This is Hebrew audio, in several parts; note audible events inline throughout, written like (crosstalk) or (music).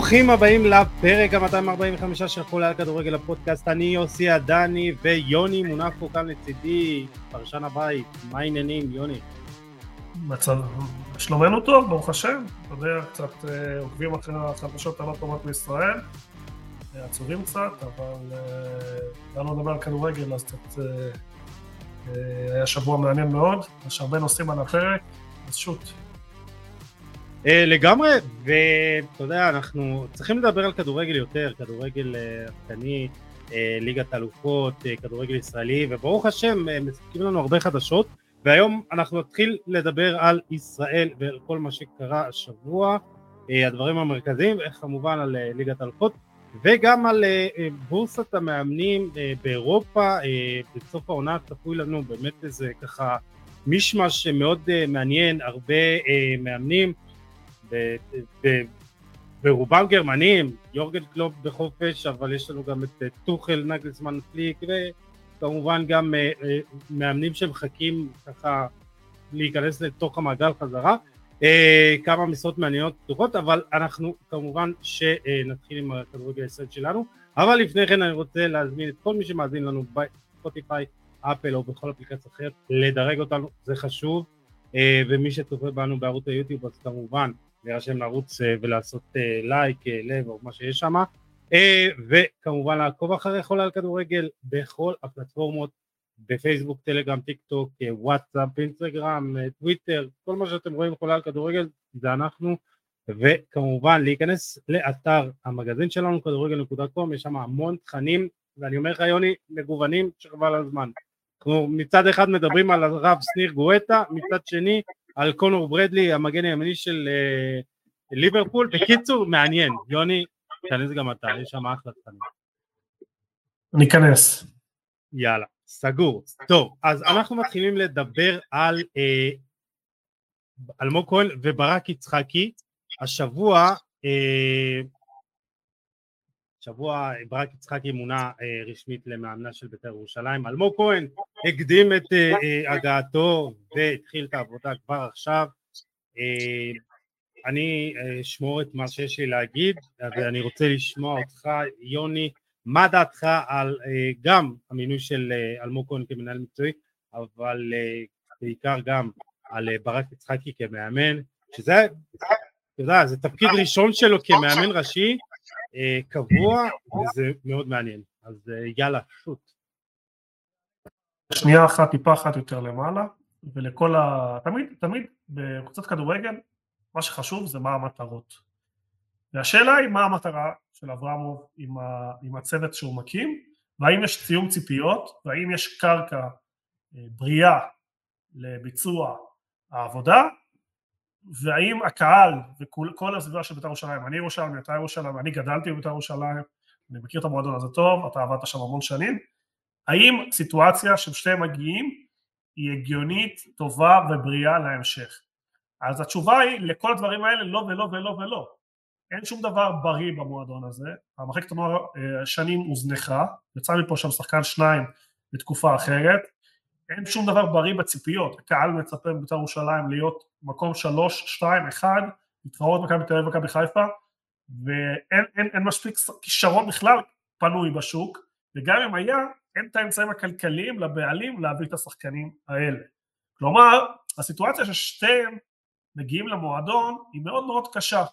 ברוכים הבאים לפרק ה-245 של חולה על כדורגל הפודקאסט, אני יוסי עדני ויוני מונף פה כאן לצידי, פרשן הבית, מה העניינים יוני? מצב, שלומנו טוב, ברוך השם, אתה יודע, קצת אה, עוקבים אחרי החדשות הלא טובות מישראל, אה, עצובים קצת, אבל באנו לדבר על כדורגל, אז קצת היה שבוע מעניין מאוד, יש הרבה נושאים על הפרק, אז שוט. Uh, לגמרי, ואתה יודע, אנחנו צריכים לדבר על כדורגל יותר, כדורגל עדכני, uh, uh, ליגת אלופות, כדורגל ישראלי, וברוך השם, מספקים לנו הרבה חדשות, והיום אנחנו נתחיל לדבר על ישראל ועל כל מה שקרה השבוע, הדברים המרכזיים, וכמובן על ליגת אלופות, וגם על בורסת המאמנים באירופה, בסוף העונה צפוי לנו באמת איזה ככה מישמש מאוד מעניין, הרבה מאמנים, ברובם גרמנים, יורגן קלופ בחופש, אבל יש לנו גם את טוחל, נגלסמן, פליק, וכמובן גם אה, אה, מאמנים שמחכים ככה להיכנס לתוך המעגל חזרה. אה, כמה משרות מעניינות פתוחות, אבל אנחנו כמובן שנתחיל עם הכדורגל הישראל שלנו. אבל לפני כן אני רוצה להזמין את כל מי שמאזין לנו בספוטיפיי, אפל או בכל אפליקציה אחרת, לדרג אותנו, זה חשוב. ומי שצופה בנו בערוץ היוטיוב אז כמובן להירשם לערוץ אה, ולעשות אה, לייק, אה, לב או מה שיש שם וכמובן לעקוב אחרי חולה על כדורגל בכל הפלטפורמות בפייסבוק, טלגרם, טיק טוק, וואטסאפ, אינסטגרם, טוויטר, כל מה שאתם רואים חולה על כדורגל זה אנחנו. וכמובן להיכנס לאתר המגזין שלנו כדורגל.com יש שם המון תכנים ואני אומר לך יוני מגוונים שחבל על הזמן. מצד אחד מדברים על הרב שניר גואטה מצד שני על קונור ברדלי, המגן הימני של אה, ליברפול. בקיצור, מעניין. יוני, תכנס גם אתה, יש שם אחלה תכנים. אני אכנס. יאללה, סגור. טוב, אז אנחנו מתחילים לדבר על אה, אלמוג כהן וברק יצחקי. השבוע אה, שבוע ברק יצחקי מונה אה, רשמית למאמנה של בית"ר ירושלים. אלמוג כהן הקדים את אה, אה, הגעתו והתחיל את העבודה כבר עכשיו. אני אשמור את מה שיש לי להגיד ואני רוצה לשמוע אותך יוני מה דעתך על גם המינוי של אלמוג כהן כמנהל מקצועי אבל בעיקר גם על ברק יצחקי כמאמן שזה אתה יודע, זה תפקיד ראשון שלו כמאמן ראשי קבוע וזה מאוד מעניין אז אה, יאללה שוט. שנייה אחת טיפה אחת יותר למעלה ולכל ה... תמיד תמיד בקבוצת כדורגל מה שחשוב זה מה המטרות והשאלה היא מה המטרה של אברמוב עם, ה... עם הצוות שהוא מקים והאם יש ציום ציפיות והאם יש קרקע אה, בריאה לביצוע העבודה והאם הקהל וכל הסביבה של בית"ר ירושלים, אני ירושלים, אתה ירושלים, אני גדלתי בבית"ר ירושלים, אני מכיר את המועדון הזה טוב, אתה עבדת שם המון שנים, האם סיטואציה ששתיהם מגיעים היא הגיונית, טובה ובריאה להמשך? אז התשובה היא לכל הדברים האלה לא ולא ולא ולא. אין שום דבר בריא במועדון הזה, המחלקת הנוער אה, שנים הוזנחה, יצא מפה שם שחקן שניים בתקופה אחרת, אין שום דבר בריא בציפיות, הקהל מצפה בבית"ר ירושלים להיות מקום שלוש, שתיים, אחד, להתחרות מכבי תל אביב ומכבי חיפה, ואין אין, אין מספיק כישרון בכלל פנוי בשוק, וגם אם היה, אין את האמצעים הכלכליים לבעלים להביא את השחקנים האלה. כלומר, הסיטואציה ששתיהם מגיעים למועדון היא מאוד מאוד קשה.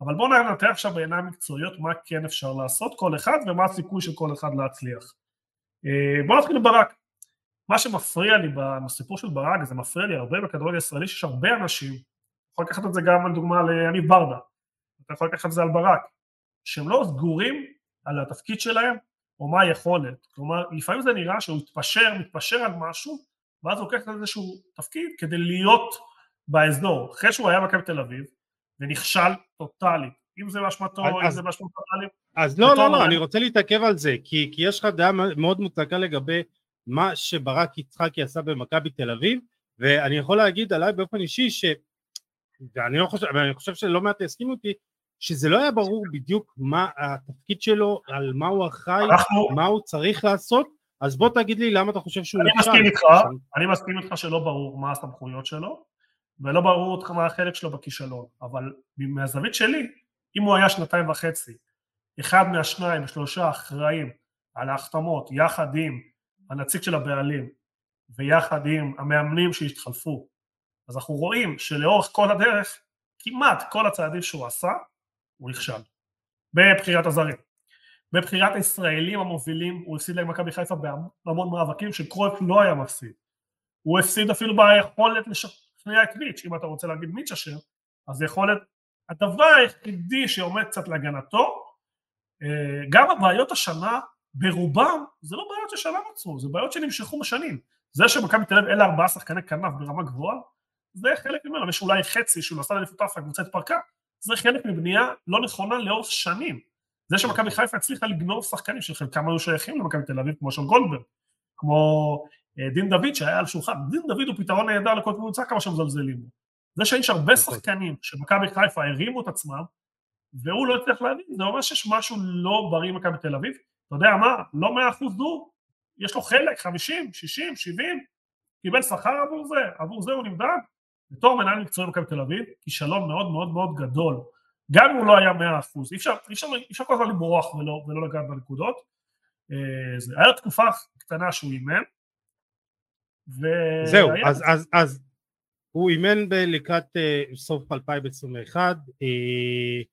אבל בואו ננתח עכשיו בעיניים מקצועיות מה כן אפשר לעשות כל אחד ומה הסיכוי של כל אחד להצליח. אה, בואו נתחיל בברק. מה שמפריע לי בסיפור של ברק, זה מפריע לי הרבה בכדורגל הישראלי, שיש הרבה אנשים, יכול לקחת את זה גם על דוגמה ליניב ברדה, אתה יכול לקחת את זה על ברק, שהם לא סגורים על התפקיד שלהם או מה היכולת, כלומר לפעמים זה נראה שהוא מתפשר, מתפשר על משהו, ואז הוא לוקח איזשהו תפקיד כדי להיות באזור, אחרי שהוא היה במכבי תל אביב ונכשל טוטאלית, אם זה באשמתו, אם זה באשמתו טוטאלית. אז לא, לא, לא, אני רוצה להתעכב על זה, כי, כי יש לך דעה מאוד מוצקה לגבי מה שברק יצחקי עשה במכבי תל אביב ואני יכול להגיד עליי באופן אישי ש... ואני לא חושב, ואני חושב שלא מעט יסכימו אותי שזה לא היה ברור בדיוק מה התפקיד שלו, על מה הוא אחראי, אנחנו... מה הוא צריך לעשות אז בוא תגיד לי למה אתה חושב שהוא אני מסכים איתך, אני מסכים איתך שלא ברור מה הסמכויות שלו ולא ברור מה החלק שלו בכישלון אבל מהזווית שלי אם הוא היה שנתיים וחצי, אחד מהשניים, שלושה אחראים על ההחתמות יחד עם הנציג של הבעלים ויחד עם המאמנים שהתחלפו, אז אנחנו רואים שלאורך כל הדרך, כמעט כל הצעדים שהוא עשה, הוא נכשל. בבחירת הזרים. בבחירת הישראלים המובילים הוא הפסיד למכבי חיפה בהמון מאבקים שקרויף לא היה מפסיד. הוא הפסיד אפילו ביכולת לשכנע את מיץ', אם אתה רוצה להגיד מיץ' אשר, אז יכולת, הדבר היחידי שעומד קצת להגנתו, אה, גם הבעיות השנה ברובם זה לא בעיות ששנה נוצרו, זה בעיות שנמשכו בשנים. זה שמכבי תל אביב אלה ארבעה שחקני כנף ברמה גבוהה, זה חלק ממנו, יש אולי חצי שהוא נסע לאליפות אפריקה הקבוצה התפרקה, זה חלק מבנייה לא נכונה לאורך שנים. זה שמכבי חיפה הצליחה לגנוב שחקנים שחלקם היו שייכים למכבי תל אביב, כמו שון גולדברג, כמו אה, דין דוד שהיה על שולחן, דין דוד הוא פתרון נהדר לכל קבוצה כמה שמזלזלים בו. זה שיש הרבה נכון. שחקנים שמכבי חיפה הרימו את עצמם, והוא לא הצליח להבין, זה אומר שיש משהו לא בריא במכבי תל אביב, אתה יודע מה, לא מאה אחוז דו, יש לו חלק, חמישים, שישים, שבעים, קיבל שכר עבור זה, עבור זה הוא נמדד, בתור מנהל מקצועי במכבי תל אביב, כישלון מאוד מאוד מאוד גדול, גם אם הוא לא היה מאה אחוז, אי אפשר, אי אפשר, אי אפשר כל הזמן למרוח ולא, ולא לגעת בנקודות, אה, זה היה תקופה קטנה שהוא אימן, זהו, אז, אז, אז הוא אימן לקראת uh, סוף 2021, uh,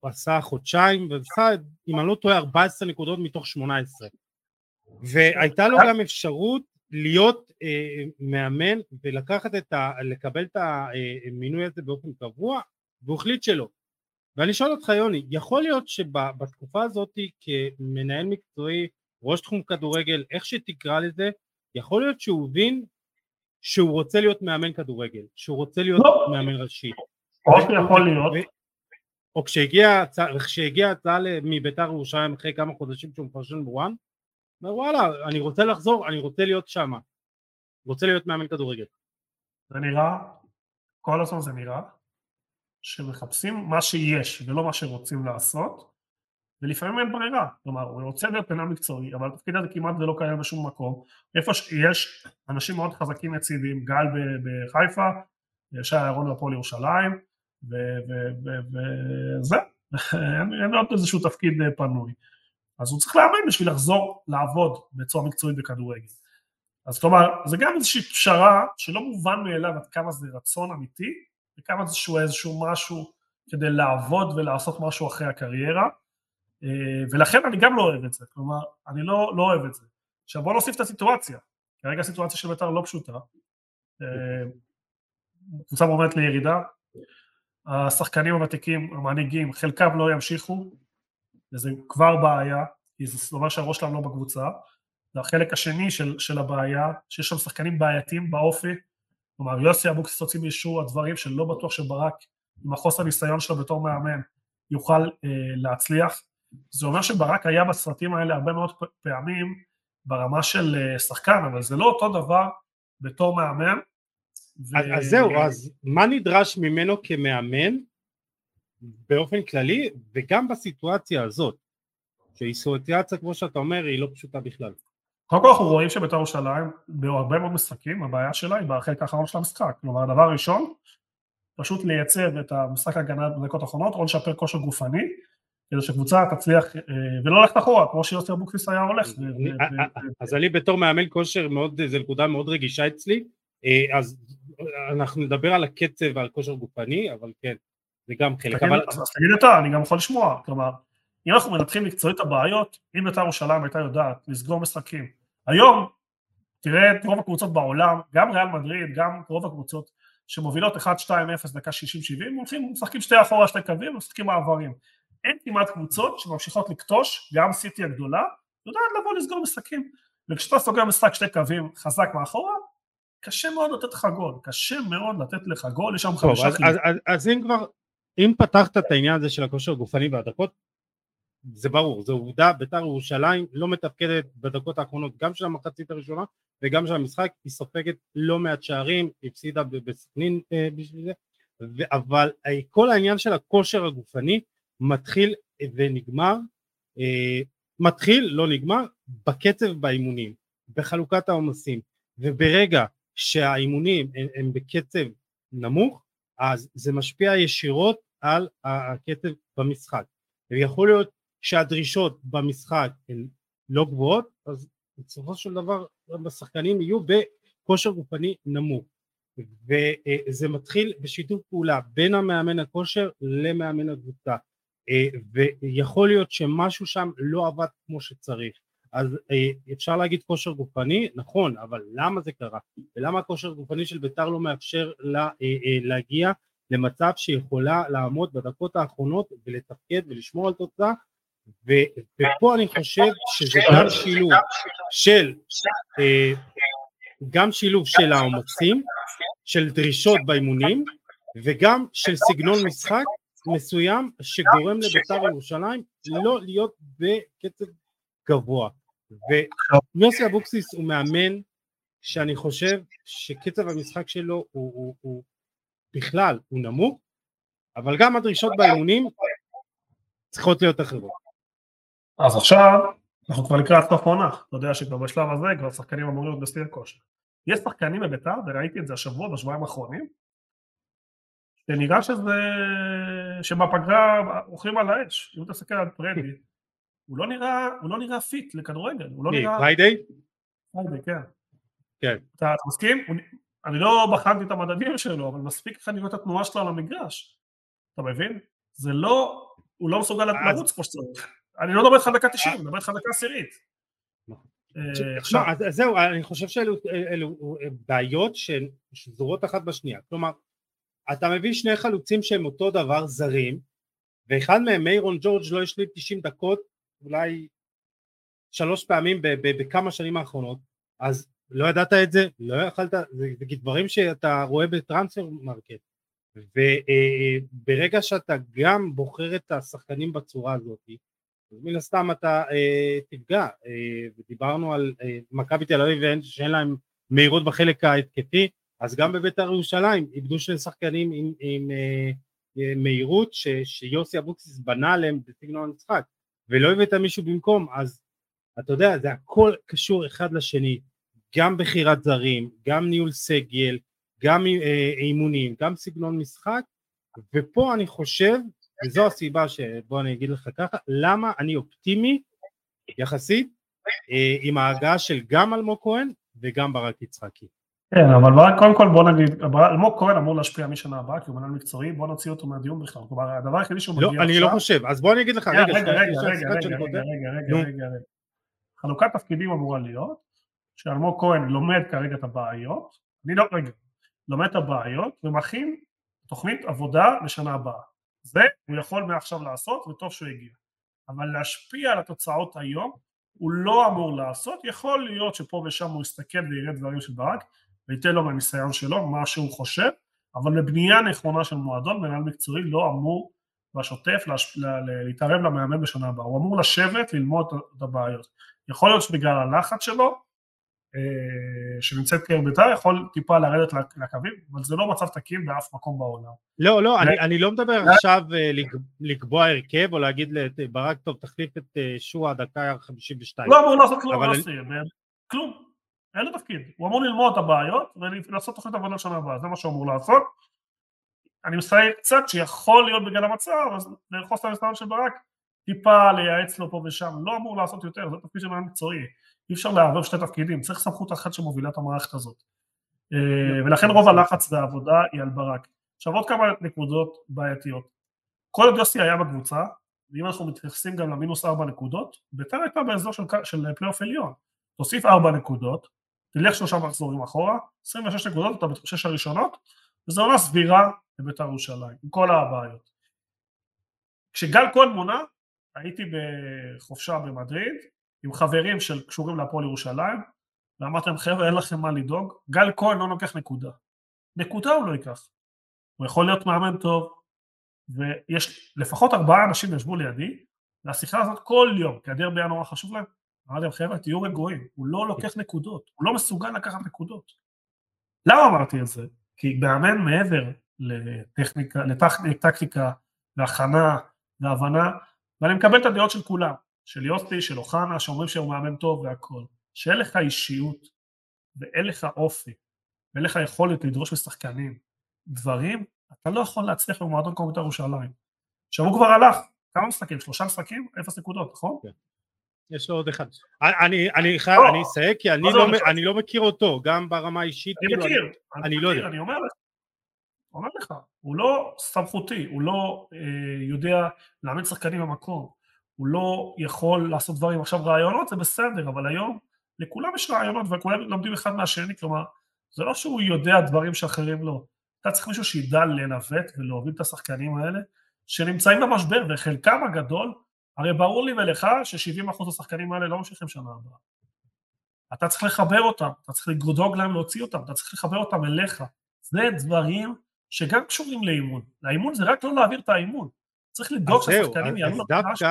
הוא עשה חודשיים, ועשה, אם אני לא טועה, 14 נקודות מתוך 18. והייתה לו גם אפשרות להיות uh, מאמן ולקחת את ה... לקבל את המינוי הזה באופן קבוע, והוא החליט שלא. ואני שואל אותך יוני, יכול להיות שבתקופה הזאת כמנהל מקצועי, ראש תחום כדורגל, איך שתקרא לזה, יכול להיות שהוא הבין שהוא רוצה להיות מאמן כדורגל, שהוא רוצה להיות לא. מאמן ראשי. או יכול להיות. או כשהגיעה הצעה מביתר ירושלים אחרי כמה חודשים שהוא מפרשן בוואן, אומר וואלה, אני רוצה לחזור, אני רוצה להיות שם. רוצה להיות מאמן כדורגל. זה נראה, כל הזמן זה נראה, שמחפשים מה שיש ולא מה שרוצים לעשות, ולפעמים אין ברירה, כלומר הוא רוצה להיות פנל מקצועי אבל התפקיד הזה כמעט ולא קיים בשום מקום, איפה שיש אנשים מאוד חזקים יציבים, גל בחיפה, יש אהרון בפועל ירושלים וזהו, אין עוד איזשהו תפקיד פנוי, אז הוא צריך לאמן בשביל לחזור לעבוד בצורה מקצועית בכדורגל, אז כלומר זה גם איזושהי פשרה שלא מובן מאליו עד כמה זה רצון אמיתי וכמה זה איזשהו משהו כדי לעבוד ולעשות משהו אחרי הקריירה. אה, ולכן אני גם לא אוהב את זה, כלומר, אני לא, לא אוהב את זה. עכשיו בוא נוסיף את הסיטואציה, כרגע הסיטואציה של בית"ר לא פשוטה, אה, קבוצה מועמדת לירידה, השחקנים הוותיקים, המנהיגים, חלקם לא ימשיכו, וזה כבר בעיה, כי זה אומר שהראש שלהם לא בקבוצה, והחלק השני של, של הבעיה, שיש שם שחקנים בעייתיים באופי, כלומר יוסי אבוקסיס הוציא מאישור הדברים שלא בטוח שברק, עם החוסר ניסיון שלו בתור מאמן, יוכל אה, להצליח, זה אומר שברק היה בסרטים האלה הרבה מאוד פעמים ברמה של אה, שחקן, אבל זה לא אותו דבר בתור מאמן. ו... אז, אז זהו, אז מה נדרש ממנו כמאמן באופן כללי, וגם בסיטואציה הזאת, שהיא סיטואציה, כמו שאתה אומר, היא לא פשוטה בכלל. קודם כל אנחנו רואים שבתור ירושלים, בהרבה מאוד משחקים, הבעיה שלה היא בחלק האחרון של המשחק. כלומר, הדבר הראשון, פשוט לייצב את המשחק ההגנה בדקות האחרונות, או לשפר כושר גופני, כדי שקבוצה תצליח אה, ולא ללכת אחורה כמו שיוסי אבוקסיס היה הולך. אז אני בתור מאמן כושר מאוד, זו נקודה מאוד רגישה אצלי, אה, אז אנחנו נדבר על הקצב ועל כושר גופני, אבל כן, זה גם חלק. אז תגיד אתה, אני גם יכול לשמוע, כלומר, אם אנחנו מנתחים מקצועית את הבעיות, אם בית"ר ירושלים הייתה יודעת לסגור משחקים, היום תראה את רוב הקבוצות בעולם, גם ריאל מדריד, גם רוב הקבוצות שמובילות 1-2-0 דקה 60-70, הולכים, משחקים שתי אחורה, שתי קווים, משחקים מעברים. אין כמעט קבוצות שממשיכות לקטוש, גם סיטי הגדולה, יודעת לבוא לסגור משחקים. וכשאתה סוגר משחק שתי קווים חזק מאחורה, קשה מאוד לתת לך גול, קשה מאוד לתת לך גול, יש שם חמישה חילוקים. אז, אז, אז אם כבר, אם פתחת את העניין הזה של הכושר הגופני והדקות, זה ברור, זו עובדה, בית"ר ירושלים לא מתפקדת בדקות האחרונות גם של המחצית הראשונה וגם של המשחק, היא סופגת לא מעט שערים, הפסידה בסכנין אה, בשביל זה, אבל אה, כל העניין של הכושר הגופני מתחיל ונגמר, אה, מתחיל, לא נגמר, בקצב באימונים, בחלוקת העומסים, וברגע שהאימונים הם, הם בקצב נמוך, אז זה משפיע ישירות על הקצב במשחק. ויכול להיות שהדרישות במשחק הן לא גבוהות, אז בסופו של דבר השחקנים יהיו בכושר גופני נמוך. וזה מתחיל בשיתוף פעולה בין המאמן הכושר למאמן הקבוצה. ויכול להיות שמשהו שם לא עבד כמו שצריך. אז אפשר להגיד כושר גופני, נכון, אבל למה זה קרה? ולמה הכושר הגופני של בית"ר לא מאפשר לה להגיע למצב שיכולה לעמוד בדקות האחרונות ולתפקד ולשמור על תוצאה ופה אני חושב שזה גם שילוב של גם שילוב של העומסים, של דרישות באימונים וגם של סגנון משחק מסוים שגורם לבית"ר ירושלים לא להיות בקצב גבוה ויוסי אבוקסיס הוא מאמן שאני חושב שקצב המשחק שלו הוא, הוא, הוא בכלל הוא נמוך אבל גם הדרישות באימונים צריכות להיות אחרות. אז עכשיו אנחנו כבר לקראת סוף עונה, אתה יודע שכבר בשלב הזה כבר שחקנים אמורים להיות בשיא הכושר. יש שחקנים בביתר, וראיתי את זה השבוע בשבועיים האחרונים, שנראה שזה, שבפגרה אוכלים על האש, אם אתה מסתכל על פרדי, הוא לא נראה, הוא לא נראה פיט לכדורגל, הוא לא נראה... פריידי? פריידי, כן. כן. אתה, אתה מסכים? אני לא בחנתי את המדדים שלו, אבל מספיק לך לראות את התנועה שלו על המגרש. אתה מבין? זה לא, הוא לא מסוגל לרוץ כמו שצריך. אני לא מדבר איתך דקה 90, אני מדבר איתך דקה עשירית. עכשיו, זהו, אני חושב שאלו בעיות ששזורות אחת בשנייה. כלומר, אתה מביא שני חלוצים שהם אותו דבר זרים, ואחד מהם, מיירון ג'ורג' לא השלים 90 דקות, אולי שלוש פעמים בכמה שנים האחרונות, אז לא ידעת את זה, לא יכלת, זה דברים שאתה רואה בטרנספר מרקט, וברגע שאתה גם בוחר את השחקנים בצורה הזאת, אז מן הסתם אתה אה, תפגע, אה, ודיברנו על אה, מכבי תל אביב שאין להם מהירות בחלק ההתקפי, אז גם בבית"ר ירושלים איבדו שני שחקנים עם, עם אה, אה, מהירות ש, שיוסי אבוקסיס בנה עליהם בסגנון המשחק, ולא הבאת מישהו במקום, אז אתה יודע, זה הכל קשור אחד לשני, גם בחירת זרים, גם ניהול סגל, גם אה, אימונים, גם סגנון משחק, ופה אני חושב, וזו הסיבה שבוא אני אגיד לך ככה, למה אני אופטימי יחסית אה, עם ההגעה של גם אלמוג כהן וגם ברק יצחקי. כן, אבל ברק, קודם כל בוא נגיד, אלמוג כהן אמור להשפיע משנה הבאה, כי הוא מנהל מקצועי, בוא נוציא אותו מהדיון בכלל. כלומר, הדבר היחידי שהוא לא, מגיע עכשיו... לא, אני לא חושב, אז בוא אני אגיד לך, כן, רגע, רגע, רגע, רגע, רגע, רגע, חלוקת תפקידים אמורה להיות, שאלמוג כהן לומד כרגע את הבעיות, אני לא, רגע, לומד את הבעיות ומכין תוכנית עבודה לשנה הבאה. זה הוא יכול מעכשיו לעשות, וטוב שהוא הגיע. אבל להשפיע על התוצאות היום, הוא לא אמור לעשות, יכול להיות שפה ושם הוא יסתכל ויראה דברים של ברק, וייתן לו מהניסיון שלו מה שהוא חושב, אבל בבנייה נכונה של מועדון מנהל מקצועי לא אמור בשוטף. להתערב למאמן בשנה הבאה, הוא אמור לשבת ללמוד את הבעיות. יכול להיות שבגלל הלחץ שלו אה, שנמצאת כעיר בית"ר יכול טיפה לרדת לקווים, אבל זה לא מצב תקין באף מקום בעולם. לא, לא, אני, אני לא מדבר עכשיו אה, לקבוע הרכב או להגיד לברק, טוב, תחליף את אה, שועה דקה 52. לא אמור לעשות כלום. כלום, אין לו תפקיד. הוא אמור ללמוד את הבעיות ולעשות תוכנית עבודה שנה הבאה, זה מה שהוא אמור לעשות. אני מסתכל קצת שיכול להיות בגלל המצב, אז ללחוץ את הניסיון של ברק, טיפה לייעץ לו פה ושם, לא אמור לעשות יותר, זה תפקיד של מקצועי. אי אפשר לערבב שתי תפקידים, צריך סמכות אחת שמובילה את המערכת הזאת. אה, ולכן רוב הלחץ והעבודה היא על ברק. עכשיו עוד כמה נקודות בעייתיות. כל עוד יוסי היה בקבוצה, ואם אנחנו מתייחסים גם למינוס ארבע נקודות, ביתר הייתה באזור של, של פלייאוף עליון. תוסיף ארבע נקודות, תלך שלושה מחזורים אחורה, 26 נקודות, אתה בשש הראשונות, וזו עונה סבירה לביתר ירושלים, עם כל הבעיות. כשגל כהן מונה, הייתי בחופשה במדריד, עם חברים שקשורים להפועל ירושלים, ואמרתי להם חבר'ה אין לכם מה לדאוג, גל כהן לא לוקח נקודה. נקודה הוא לא ייקח. הוא יכול להיות מאמן טוב, ויש לפחות ארבעה אנשים ישבו לידי, והשיחה הזאת כל יום, כי הדרבי היה נורא חשוב להם, אמרתי להם חבר'ה תהיו רגועים, הוא לא לוקח נקודות, הוא לא מסוגל לקחת נקודות. למה אמרתי את זה? כי מאמן מעבר לטכניקה, לטקטיקה, להכנה, להבנה, ואני מקבל את הדעות של כולם, של יוסי, של אוחנה, שאומרים שהוא מאמן טוב והכל, שאין לך אישיות ואין לך אופי ואין לך יכולת לדרוש משחקנים דברים אתה לא יכול להצליח במועדון בית"ר ירושלים. עכשיו הוא כבר הלך, כמה משחקים? שלושה משחקים? אפס נקודות, נכון? כן. יש לו עוד אחד. אני, אני חייב, לא. אני אסייג כי אני לא, אני לא מכיר אותו, גם ברמה האישית. אני כאילו, מכיר, אני, אני לא יודע. אני אומר לך, אומר לך, הוא לא סמכותי, הוא לא אה, יודע להעמיד שחקנים במקום, הוא לא יכול לעשות דברים, עכשיו רעיונות זה בסדר, אבל היום לכולם יש רעיונות וכולם לומדים אחד מהשני, כלומר, זה לא שהוא יודע דברים שאחרים לא. אתה צריך מישהו שידע לנווט ולהוביל את השחקנים האלה, שנמצאים במשבר, וחלקם הגדול, הרי ברור לי ולך ש-70% השחקנים האלה לא ממשיכים שנה הבאה. אתה צריך לחבר אותם, אתה צריך לדאוג להם להוציא אותם, אתה צריך לחבר אותם אליך. זה דברים שגם קשורים לאימון. לאימון זה רק לא להעביר את האימון. צריך לדאוג שהשחקנים יעלו לפרש.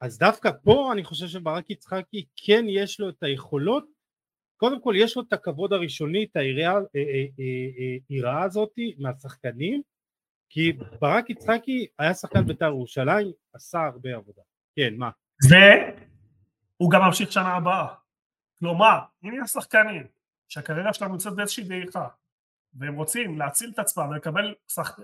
אז דווקא פה אני חושב שברק יצחקי כן יש לו את היכולות, קודם כל יש לו את הכבוד הראשוני, את היראה אה, אה, אה, הזאת מהשחקנים, כי ברק יצחקי היה שחקן בית"ר ירושלים, עשה הרבה עבודה. כן, מה? והוא גם ממשיך שנה הבאה. כלומר, אם יש שחקנים שהקריירה שלהם נמצאת באיזושהי דעיכה, והם רוצים להציל את עצמם ולקבל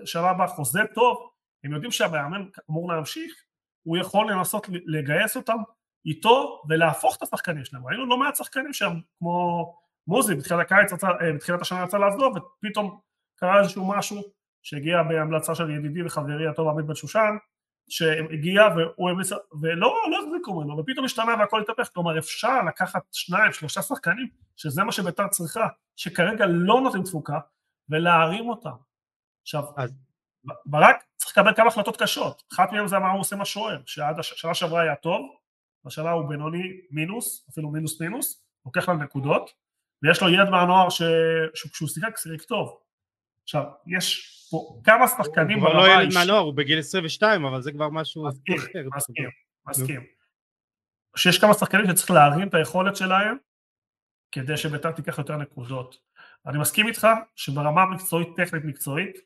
שנה הבאה חוזה טוב, הם יודעים שהמאמן אמור להמשיך, הוא יכול לנסות לגייס אותם איתו ולהפוך את השחקנים שלהם. ראינו לא מעט שחקנים שם, כמו מוזי בתחילת הקיץ, אה, בתחילת השנה יצא לעזוב, ופתאום קרה איזשהו משהו שהגיע בהמלצה של ידידי וחברי הטוב עמית בן שושן, שהגיע והוא המליץ, ולא לא החזיקו ממנו, ופתאום השתנה והכל התהפך, כלומר אפשר לקחת שניים, שלושה שחקנים, שזה מה שביתר צריכה, שכרגע לא נותנים תפוקה, ולהרים אותם. עכשיו, אז... ברק צריך לקבל כמה החלטות קשות, אחת מהן זה מה הוא עושה עם השוער, שעד השנה שעברה היה טוב, השנה הוא בינוני מינוס, אפילו מינוס מינוס, לוקח לנו נקודות, ויש לו ילד מהנוער שכשהוא שיחק, שיחק טוב. עכשיו, יש פה כמה שחקנים ברמה האישית. הוא כבר לא ילד מהנוער, הוא בגיל 22, אבל זה כבר משהו אחר. מסכים, מסכים. שיש כמה שחקנים שצריך להרים את היכולת שלהם, כדי שביתר תיקח יותר נקודות. אני מסכים איתך שברמה מקצועית, טכנית מקצועית,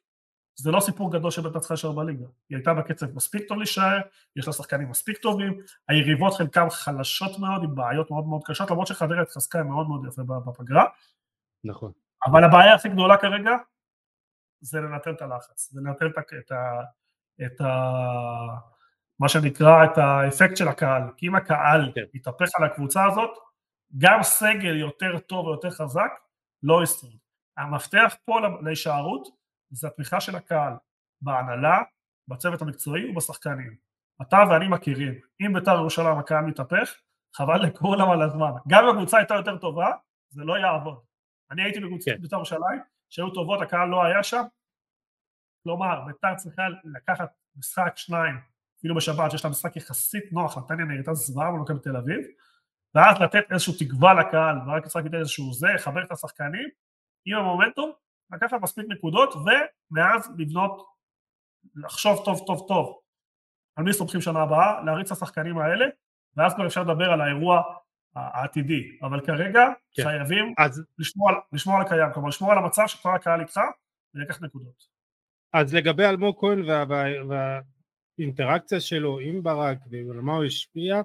זה לא סיפור גדול שביתר צריכה להישאר בליגה. היא הייתה בקצב מספיק טוב להישאר, יש לה שחקנים מספיק טובים, היריבות חלקם חלשות מאוד, עם בעיות מאוד מאוד קשות, למרות שחדרה התחזקה מאוד מאוד יפה בפגרה. נכון. אבל הבעיה הכי גדולה כרגע זה לנטל את הלחץ, זה לנטל את, ה, את ה... מה שנקרא, את האפקט של הקהל. כי אם הקהל כן. יתהפך על הקבוצה הזאת, גם סגל יותר טוב ויותר חזק לא ישרוד. המפתח פה להישארות זה התמיכה של הקהל בהנהלה, בצוות המקצועי ובשחקנים. אתה ואני מכירים, אם בית"ר ירושלים הקהל מתהפך, חבל לכולם על הזמן. גם אם הקבוצה הייתה יותר טובה, זה לא יעבוד. אני הייתי בקבוצת כן. בית"ר ירושלים, שהיו טובות, הקהל לא היה שם. כלומר, בית"ר צריכה לקחת משחק, שניים, אפילו בשבת, שיש לה משחק יחסית נוח, נתניה נראתה זוועה מול תל אביב, ואז לתת איזושהי תקווה לקהל, ורק צריך לתת איזשהו זה, לחבר את השחקנים, עם המומנטום, לקחת מספיק נקודות, ומאז לבנות, לחשוב טוב טוב טוב על מי סומכים שנה הבאה, להריץ את השחקנים האלה, ואז כבר אפשר לדבר על האירוע העתידי, אבל כרגע כן. חייבים אז... לשמור, על, לשמור על הקיים, כלומר לשמור על המצב שכל הקהל איתך ולקח נקודות. אז לגבי אלמוג כהן וה, וה, והאינטראקציה שלו עם ברק ועל מה הוא השפיע,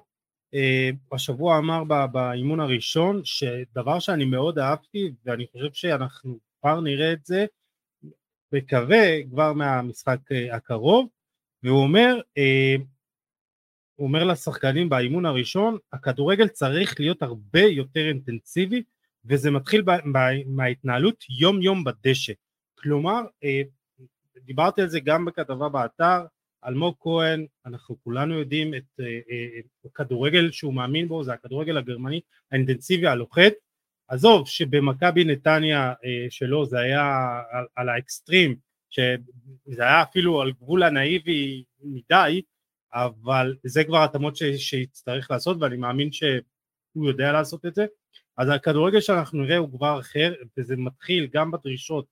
אה, השבוע אמר באימון הראשון שדבר שאני מאוד אהבתי ואני חושב שאנחנו כבר נראה את זה, מקווה כבר מהמשחק אה, הקרוב, והוא אומר אה, הוא אומר לשחקנים באימון הראשון, הכדורגל צריך להיות הרבה יותר אינטנסיבי וזה מתחיל מההתנהלות יום יום בדשא. כלומר, אה, דיברתי על זה גם בכתבה באתר, אלמוג כהן, אנחנו כולנו יודעים את אה, אה, הכדורגל שהוא מאמין בו, זה הכדורגל הגרמני האינטנסיבי הלוחץ. עזוב שבמכבי נתניה שלו זה היה על, על האקסטרים, שזה היה אפילו על גבול הנאיבי מדי, אבל זה כבר התאמות שיצטרך לעשות ואני מאמין שהוא יודע לעשות את זה. אז הכדורגל שאנחנו נראה הוא כבר אחר וזה מתחיל גם בדרישות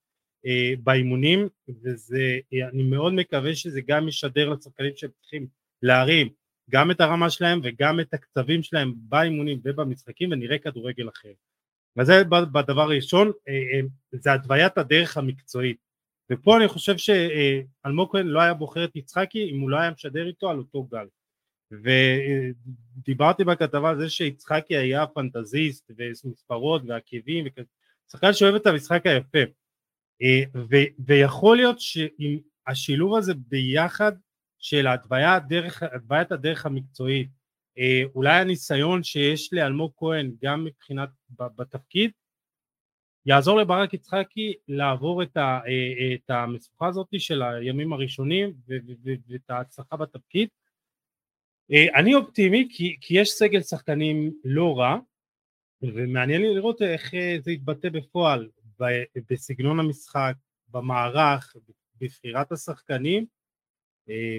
אה, באימונים וזה אה, אני מאוד מקווה שזה גם ישדר לשחקנים שהם צריכים להרים גם את הרמה שלהם וגם את הקצבים שלהם באימונים ובמשחקים ונראה כדורגל אחר. וזה בדבר הראשון אה, אה, זה התוויית הדרך המקצועית ופה אני חושב שאלמוג כהן לא היה בוחר את יצחקי אם הוא לא היה משדר איתו על אותו גל. ודיברתי בכתבה על זה שיצחקי היה פנטזיסט ומספרות ועקבים שחקן שאוהב את המשחק היפה. ויכול להיות שעם השילוב הזה ביחד של התוויית הדרך המקצועית, אולי הניסיון שיש לאלמוג כהן גם מבחינת בתפקיד, יעזור לברק יצחקי לעבור את, ה, את המשוכה הזאת של הימים הראשונים ואת ההצלחה בתפקיד. אני אופטימי כי, כי יש סגל שחקנים לא רע ומעניין לי לראות איך זה יתבטא בפועל בסגנון המשחק, במערך, בבחירת השחקנים, אה,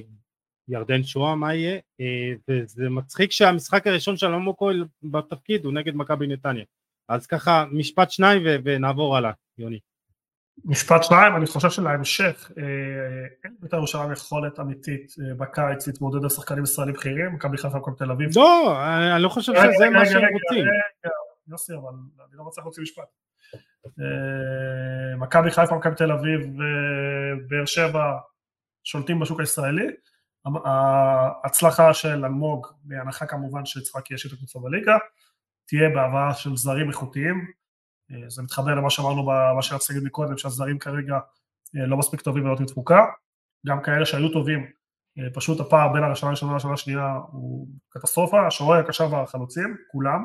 ירדן שואה מה יהיה, אה, וזה מצחיק שהמשחק הראשון של אלמוג כהן בתפקיד הוא נגד מכבי נתניה. אז ככה משפט שניים ונעבור הלאה, יוני. משפט שניים, אני חושב שלהמשך אה, אין בית"ר ירושלים יכולת אמיתית בקיץ להתמודד על שחקנים ישראלים בכירים, מכבי חיפה ומכבי תל אביב. לא, אני לא חושב שזה מה שהם רוצים. יוסי, אבל אני לא מצליח להוציא משפט. אה, מכבי חיפה, מכבי תל אביב ובאר שבע שולטים בשוק הישראלי. ההצלחה של אלמוג, בהנחה כמובן שיצחק יש את הקבוצה בליגה, תהיה בהבאה של זרים איכותיים. אה, זה מתחבר למה שאמרנו במה שרציתי להגיד מקודם, שהזרים כרגע אה, לא מספיק טובים ולא תפוקה. גם כאלה שהיו טובים, פשוט הפער בין הראשונה לשנה השנייה הוא קטסטרופה, השוער הקשר והחלוצים, כולם,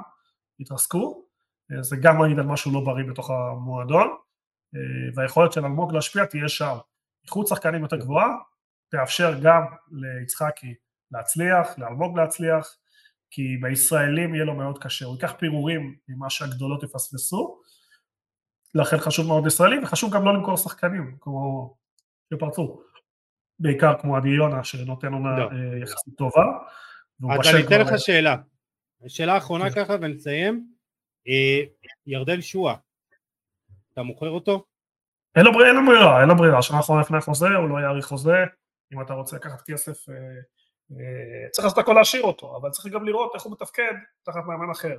התרסקו. זה גם מעיד על משהו לא בריא בתוך המועדון, אה, והיכולת של אלמוג להשפיע תהיה שם. איכות שחקנים יותר גבוהה, תאפשר גם ליצחקי להצליח, לאלמוג להצליח, כי בישראלים יהיה לו מאוד קשה, הוא ייקח פירורים ממה שהגדולות יפספסו, לכן חשוב מאוד ישראלי, וחשוב גם לא למכור שחקנים, כמו שפרצו, בעיקר כמו עדי יונה שנותן עונה לא. אה, יחסית טובה. אז אני אתן לך שאלה, שאלה אחרונה כן. ככה ונסיים, אה, ירדן שואה, אתה מוכר אותו? אין לו ברירה, אין לו ברירה, שנה אחרונה לפני החוזה, הוא לא יאריך חוזה, אם אתה רוצה לקחת כסף, אה, צריך לעשות הכל להשאיר אותו, אבל צריך גם לראות איך הוא מתפקד תחת מאמן אחר.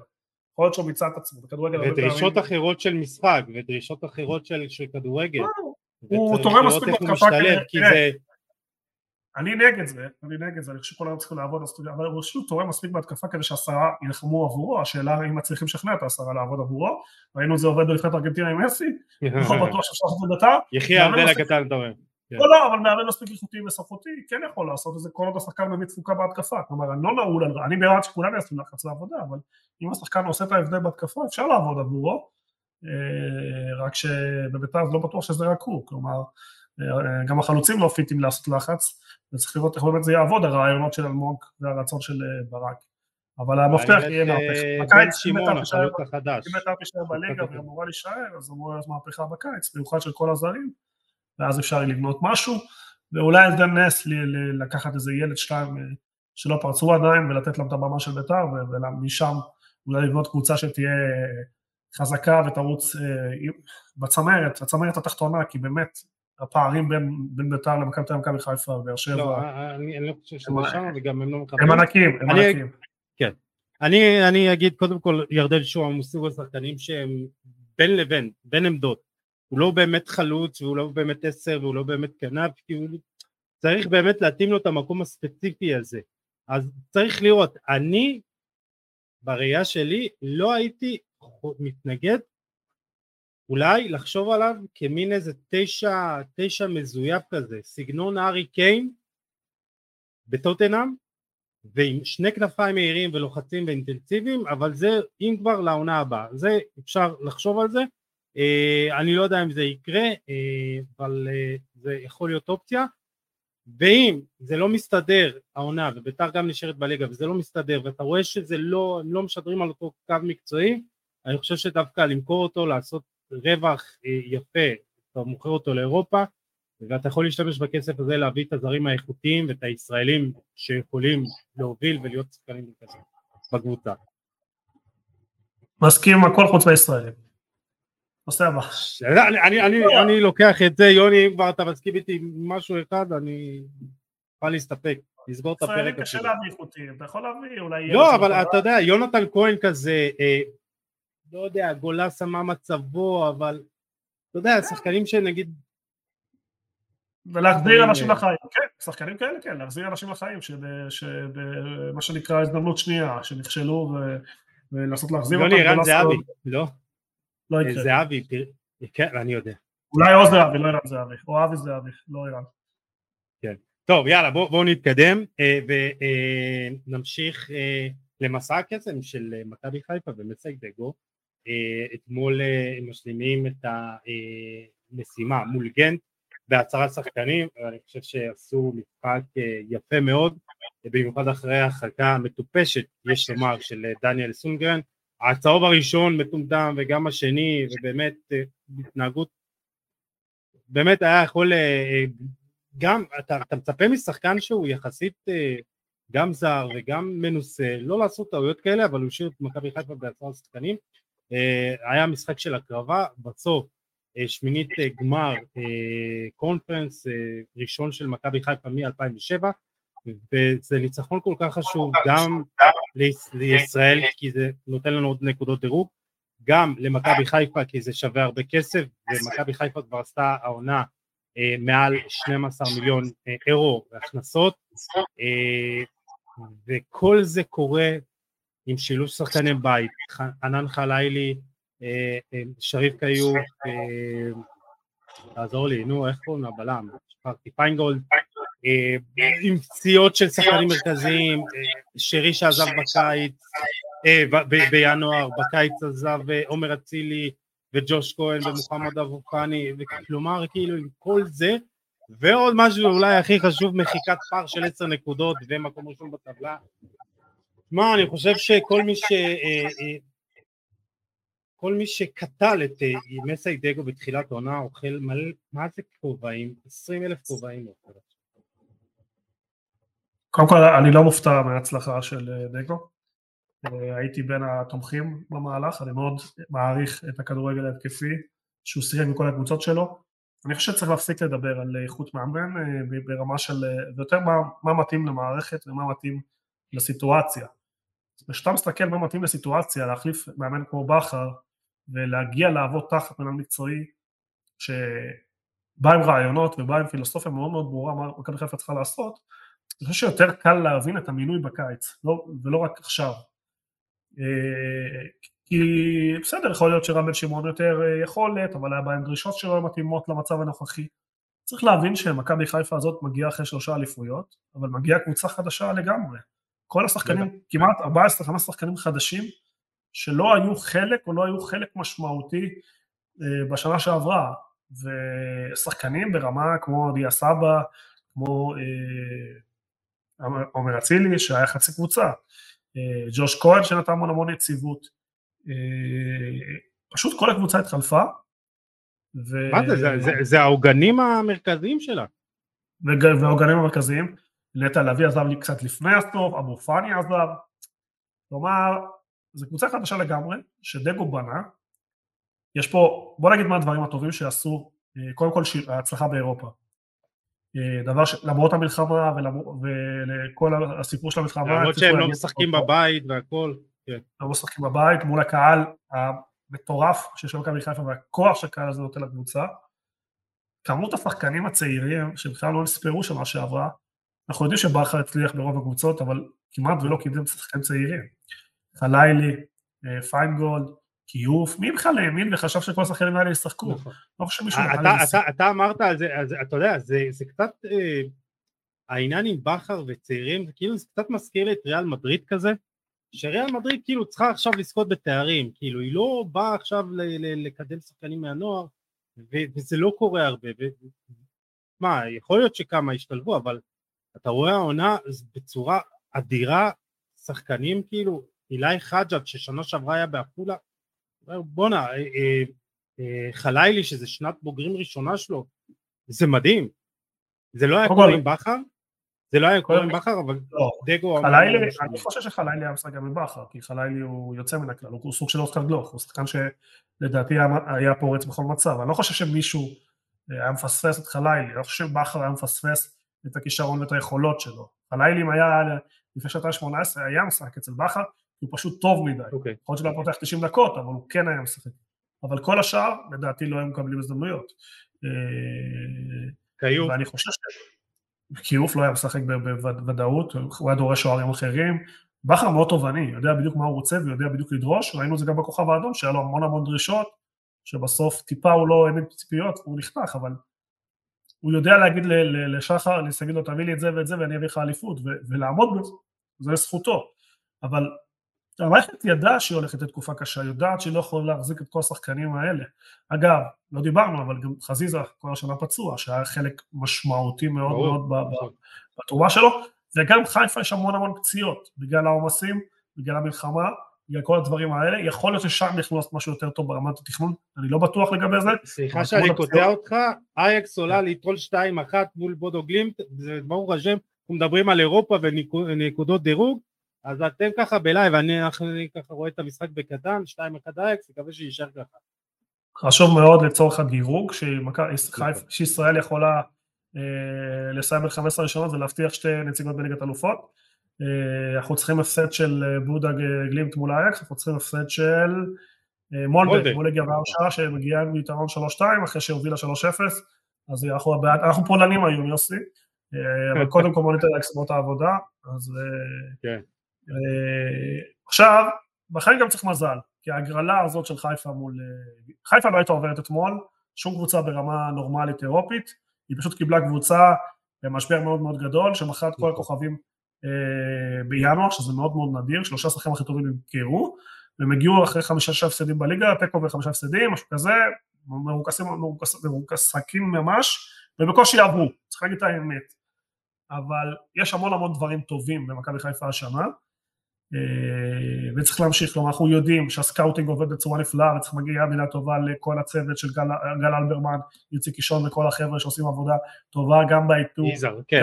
יכול להיות שהוא מיצה את עצמו, בכדורגל... ודרישות אחרות של משחק, ודרישות אחרות של כדורגל. הוא תורם מספיק בהתקפה כדי... אני נגד זה, אני נגד זה, אני חושב שכולם צריכים לעבוד, אבל הוא פשוט תורם מספיק בהתקפה כדי שהעשרה ילחמו עבורו, השאלה אם מצליחים לשכנע את העשרה לעבוד עבורו, ראינו את זה עובד בנבחרת ארגנטינה עם מסי, (laughs) לא בטוח שאפשר לעשות את זה בית"ר. יחי הבן הקטן אתה אומר. כן. לא, לא, אבל מאמן מספיק איכותי וסמכותי כן יכול לעשות את זה כל עוד השחקן באמת תפוקה בהתקפה, כלומר אני לא נעול אני בעד שכולם יעשו לחץ לעבודה, אבל אם השחקן עושה את ההבדל בהתקפה אפשר לעבוד עבורו, אה, רק שבבית"ר לא בטוח שזה רק הוא, כלומר אה, גם החלוצים לא פיטים לעשות לחץ, וצריך לראות איך באמת זה יעבוד, הרעיונות של אלמוג והרצון של אה, ברק. אבל המפתח יהיה מהפכה. בקיץ, אם אתה תישאר בליגה (laughs) והיא אמורה להישאר, אז אמורה להיות מהפכה בקיץ, במיוחד של כל הזרים, ואז אפשר לבנות משהו, ואולי זה נס לקחת איזה ילד שתיים שלא פרצו עדיין, ולתת להם את הבמה של בית"ר, ומשם אולי לבנות קבוצה שתהיה חזקה ותרוץ בצמרת, הצמרת התחתונה, כי באמת הפערים בין, בין בית"ר למכבי תל אביב חיפה ובאר שבע. לא, אני, אני לא חושב שזה שם וגם הם לא מקבלים. הם ענקים, הם ענקים. כן. אני, אני אגיד קודם כל ירדן שוהם הוא סוג השחקנים שהם בין לבין, בין עמדות. הוא לא באמת חלוץ והוא לא באמת עשר והוא לא באמת כנף, כי הוא צריך באמת להתאים לו את המקום הספציפי הזה. אז צריך לראות, אני בראייה שלי לא הייתי מתנגד אולי לחשוב עליו כמין איזה תשע, תשע מזויף כזה, סגנון הארי קיין בטוטנאם ועם שני כנפיים מהירים ולוחצים ואינטנסיביים אבל זה אם כבר לעונה הבאה זה אפשר לחשוב על זה אני לא יודע אם זה יקרה אה, אבל אה, זה יכול להיות אופציה ואם זה לא מסתדר העונה וביתר גם נשארת בליגה וזה לא מסתדר ואתה רואה שזה לא, הם לא משדרים על אותו קו מקצועי אני חושב שדווקא למכור אותו לעשות רווח אה, יפה, אתה מוכר אותו לאירופה ואתה יכול להשתמש בכסף הזה להביא את הזרים האיכותיים ואת הישראלים שיכולים להוביל ולהיות שחקנים בקבוצה. מסכים עם הכל חוץ מהישראלים. נושא הבא. אני לוקח את זה, יוני, אם כבר אתה מסכים איתי עם משהו אחד, אני יכול להסתפק. לסגור את הפרק. ישראלים קשה להביא איכותיים, אתה יכול להביא אולי... לא, אבל אתה יודע, יונתן כהן כזה, אה, לא יודע, גולסה מה מצבו, אבל אתה יודע, שחקנים שנגיד... ולהחזיר אנשים לחיים, כן, שחקנים כאלה כן, להחזיר אנשים לחיים, שמה שנקרא הזדמנות שנייה, שנכשלו ולנסות להחזיר אותם. לא נראה זהבי, לא? לא יקרה. זהבי, כן, אני יודע. אולי עוז זהבי, לא ערן זהבי, או אבי זהבי, לא ערן. כן. טוב, יאללה, בואו בוא נתקדם ונמשיך למסע הקסם של מכבי חיפה ומצג דגו. אתמול הם משלימים את המשימה מול גנט בהצהרת שחקנים, ואני חושב שעשו משחק יפה מאוד, במיוחד אחרי ההרחקה המטופשת, יש לומר, של דניאל סונגרן. הצהוב הראשון מטומטם וגם השני, ובאמת התנהגות, באמת היה יכול, גם, אתה, אתה מצפה משחקן שהוא יחסית גם זר וגם מנוסה, לא לעשות טעויות כאלה, אבל הוא השאיר את מכבי חיפה בהצהרת שחקנים. היה משחק של הקרבה, בסוף שמינית גמר קונפרנס ראשון של מכבי חיפה מ-2007 וזה ניצחון כל כך חשוב גם לישראל כי זה נותן לנו עוד נקודות דירוג. גם למכבי חיפה כי זה שווה הרבה כסף ומכבי חיפה כבר עשתה העונה מעל 12 מיליון אירו הכנסות וכל זה קורה עם שילוב שחקני בית, ענן חלילי אה, אה, שריף קיוף, אה, תעזור לי, נו, איך קוראים לבלם? שכחתי, פיינגולד, עם פציעות של שחקנים מרכזיים, שרי שעזב בקיץ, בינואר, בקיץ עזב עומר אצילי וג'וש כהן ומוחמד אבו פאני, כלומר כאילו עם כל זה, ועוד משהו אולי הכי חשוב, מחיקת פער של עשר נקודות ומקום ראשון בטבלה. מה, אני חושב שכל מי ש... כל מי שקטל את אה, מסי דגו בתחילת עונה אוכל מלא, מה זה כובעים? 20 אלף כובעים אוכל. קודם כל אני לא מופתע מההצלחה של אה, דגו, אה, הייתי בין התומכים במהלך, אני מאוד מעריך את הכדורגל ההתקפי שהוא שיחק בכל הקבוצות שלו, אני חושב שצריך להפסיק לדבר על איכות מאמן ברמה של, ויותר מה, מה מתאים למערכת ומה מתאים לסיטואציה. כשאתה מסתכל מה מתאים לסיטואציה, להחליף מאמן כמו בכר, ולהגיע לעבוד תחת מנהל מקצועי שבא עם רעיונות ובא עם פילוסופיה מאוד מאוד ברורה מה מכבי חיפה צריכה לעשות, אני חושב שיותר קל להבין את המינוי בקיץ, לא, ולא רק עכשיו. אה, כי בסדר, יכול להיות שרם בן שמעון יותר אה, יכולת, אבל היה בהם דרישות שלא מתאימות למצב הנוכחי. צריך להבין שמכבי חיפה הזאת מגיעה אחרי שלושה אליפויות, אבל מגיעה קבוצה חדשה לגמרי. כל השחקנים, כמעט 14-15 שחקנים חדשים, שלא היו חלק או לא היו חלק משמעותי אה, בשנה שעברה, ושחקנים ברמה כמו דיה סבא, כמו אה, עומר אצילי שהיה חצי קבוצה, אה, ג'וש כהן שנתן המון המון יציבות, פשוט כל הקבוצה התחלפה. ו... מה זה, זה, זה, זה העוגנים המרכזיים שלה. והעוגנים המרכזיים, נטע לביא עזב לי קצת לפני הסוף, אבו פאני עזב, כלומר זו קבוצה חדשה לגמרי, שדגו בנה, יש פה, בוא נגיד מה הדברים הטובים שעשו, אה, קודם כל ההצלחה באירופה. אה, דבר ש... למרות המלחמה ולכל הסיפור של המלחמה, למרות שהם לא משחקים בבית והכל, כן. לא משחקים בבית מול הקהל המטורף שיש במכבי חיפה והכוח שהקהל הזה נותן לקבוצה. כמות השחקנים הצעירים שבכלל לא נספרו שנה שעברה, אנחנו יודעים שבכר הצליח ברוב הקבוצות, אבל כמעט ולא קידם שחקנים צעירים. חלילי, אה, פיינגולד, קיוף, מי בכלל האמין וחשב שכל השחקנים האלה ישחקו? נכון. לא חושב שמישהו ישחק. אתה אמרת על זה, אתה יודע, זה קצת, אה, העניין עם בכר וצעירים, זה כאילו זה קצת מזכיר לי את ריאל מדריד כזה, שריאל מדריד כאילו צריכה עכשיו לזכות בתארים, כאילו היא לא באה עכשיו לקדם שחקנים מהנוער, וזה לא קורה הרבה, מה, יכול להיות שכמה ישתלבו, אבל אתה רואה העונה בצורה אדירה, שחקנים כאילו, אילי חג'אג' ששנה שעברה היה בעפולה, בואנה, אה, אה, אה, חלילי שזה שנת בוגרים ראשונה שלו, זה מדהים, זה לא היה קורה עם בכר, זה לא היה קורה עם בכר, אבל לא. דגו... חלילי, אני חושב שחלילי היה משחק גם עם בכר, כי חלילי הוא יוצא מן הכלל, הוא סוג של אוסקר גלוך, הוא שחקן שלדעתי היה פורץ בכל מצב, אני לא חושב שמישהו היה מפספס את חלילי, אני לא חושב שבכר היה מפספס את הכישרון ואת היכולות שלו. חלילי אם היה לפני שנתיים 18 היה משחק אצל בכר, הוא פשוט טוב מדי. Okay. אוקיי. יכול להיות שלא פותח 90 דקות, אבל הוא כן היה משחק. אבל כל השאר, לדעתי, לא היו מקבלים הזדמנויות. קיוף. ואני חושב ש... קיוף לא היה משחק בוודאות, הוא היה דורש שוערים אחרים. בכר מאוד תובעני, יודע בדיוק מה הוא רוצה ויודע בדיוק לדרוש, ראינו את זה גם בכוכב האדום, שהיה לו המון המון דרישות, שבסוף טיפה הוא לא העמיד ציפיות, הוא נחתך, אבל הוא יודע להגיד לשחר, להגיד לו תביא לי את זה ואת זה ואני אביא לך אליפות, ולעמוד בזה, זה זכותו. אבל המערכת ידעה שהיא הולכת לתקופה קשה, יודעת שהיא לא יכולה להחזיק את כל השחקנים האלה. אגב, לא דיברנו, אבל גם חזיזה כל השנה פצוע, שהיה חלק משמעותי מאוד מאוד בתרומה שלו, וגם חיפה יש המון המון פציעות, בגלל העומסים, בגלל המלחמה, בגלל כל הדברים האלה, יכול להיות ששם יכלו לעשות משהו יותר טוב ברמת התכנון, אני לא בטוח לגבי זה. סליחה שאני קוטע אותך, אייקס עולה כן. ניטרול 2-1 מול בודו גלימט, זה ברור השם, אנחנו מדברים על אירופה ונקודות דירוג, אז אתם ככה בלייב, אני, אני ככה רואה את המשחק בקטן, 2-1 אייקס, מקווה שיישאר ככה. חשוב מאוד לצורך הדירוג, שישראל יכולה אה, לסיים את 15 ראשונות ולהבטיח שתי נציגות בליגת אלופות. אה, אנחנו צריכים הפסד של אה, בודו גלימט מול אייקס, אנחנו צריכים הפסד של מולדה מול לגיה ורשה שמגיעה עם יתרון 3-2 אחרי שהובילה 3-0, אז אנחנו, אנחנו פולנים היום יוסי, אבל (laughs) קודם כל בוא ניתן לאקס באותה עבודה, אז כן. עכשיו, בחיים גם צריך מזל, כי ההגרלה הזאת של חיפה מול, חיפה לא הייתה עוברת אתמול, שום קבוצה ברמה נורמלית אירופית, היא פשוט קיבלה קבוצה במשבר מאוד מאוד גדול, שמכרה את כל נכון. הכוכבים אה, בינואר, שזה מאוד מאוד נדיר, שלושה שחקנים הכי טובים נמכרו, והם הגיעו אחרי חמישה הפסדים בליגה, תיקו וחמישה הפסדים, משהו כזה, מרוכסים, מרוכסים ממש, ובקושי עברו, צריך להגיד את האמת. אבל יש המון המון דברים טובים במכבי חיפה השנה, אה, וצריך להמשיך, כלומר אנחנו יודעים שהסקאוטינג עובד בצורה נפלאה וצריך מגיע מילה טובה לכל הצוות של גל, גל אלברמן, איציק קישון וכל החבר'ה שעושים עבודה טובה גם באיתור, יזהר, כן,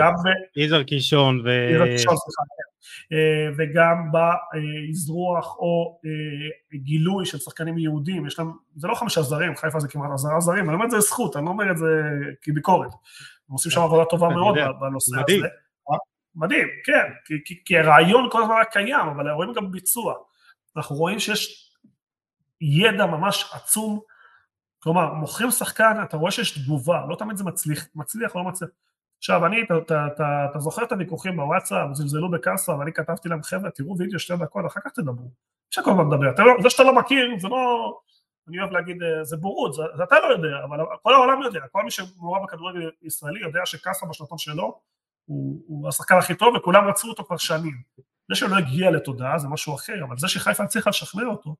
יזהר קישון, ו... יזהר קישון, סליחה, כן, אה, וגם באזרוח או אה, גילוי של שחקנים יהודים, יש להם, זה לא חמישה זרים, חיפה זה כמעט עשרה זרים, אני אומר את זה לזכות, אני לא אומר את זה כביקורת, הם עושים שם עבודה טובה מאוד בנושא הזה. מדהים, כן, כי, כי, כי הרעיון כל הזמן היה קיים, אבל רואים גם ביצוע. אנחנו רואים שיש ידע ממש עצום, כלומר, מוכרים שחקן, אתה רואה שיש תגובה, לא תמיד זה מצליח, מצליח או לא מצליח. עכשיו, אני, אתה, אתה, אתה, אתה זוכר את הוויכוחים בוואטסאפ, זלזלו בקאסה, ואני כתבתי להם, חבר'ה, תראו וידאו שתי דקות, אחר כך תדברו. אפשר כל הזמן לדבר. לא, זה שאתה לא מכיר, זה לא... אני אוהב להגיד, אה, זה בורות, זה, זה אתה לא יודע, אבל כל העולם יודע, כל מי שמעורב בכדורגל ישראלי יודע שקאסה בשנתון שלו, הוא, הוא השחקן הכי טוב וכולם רצו אותו כבר שנים. זה שלא הגיע לתודעה זה משהו אחר, אבל זה שחיפה הצליחה לשכנע אותו,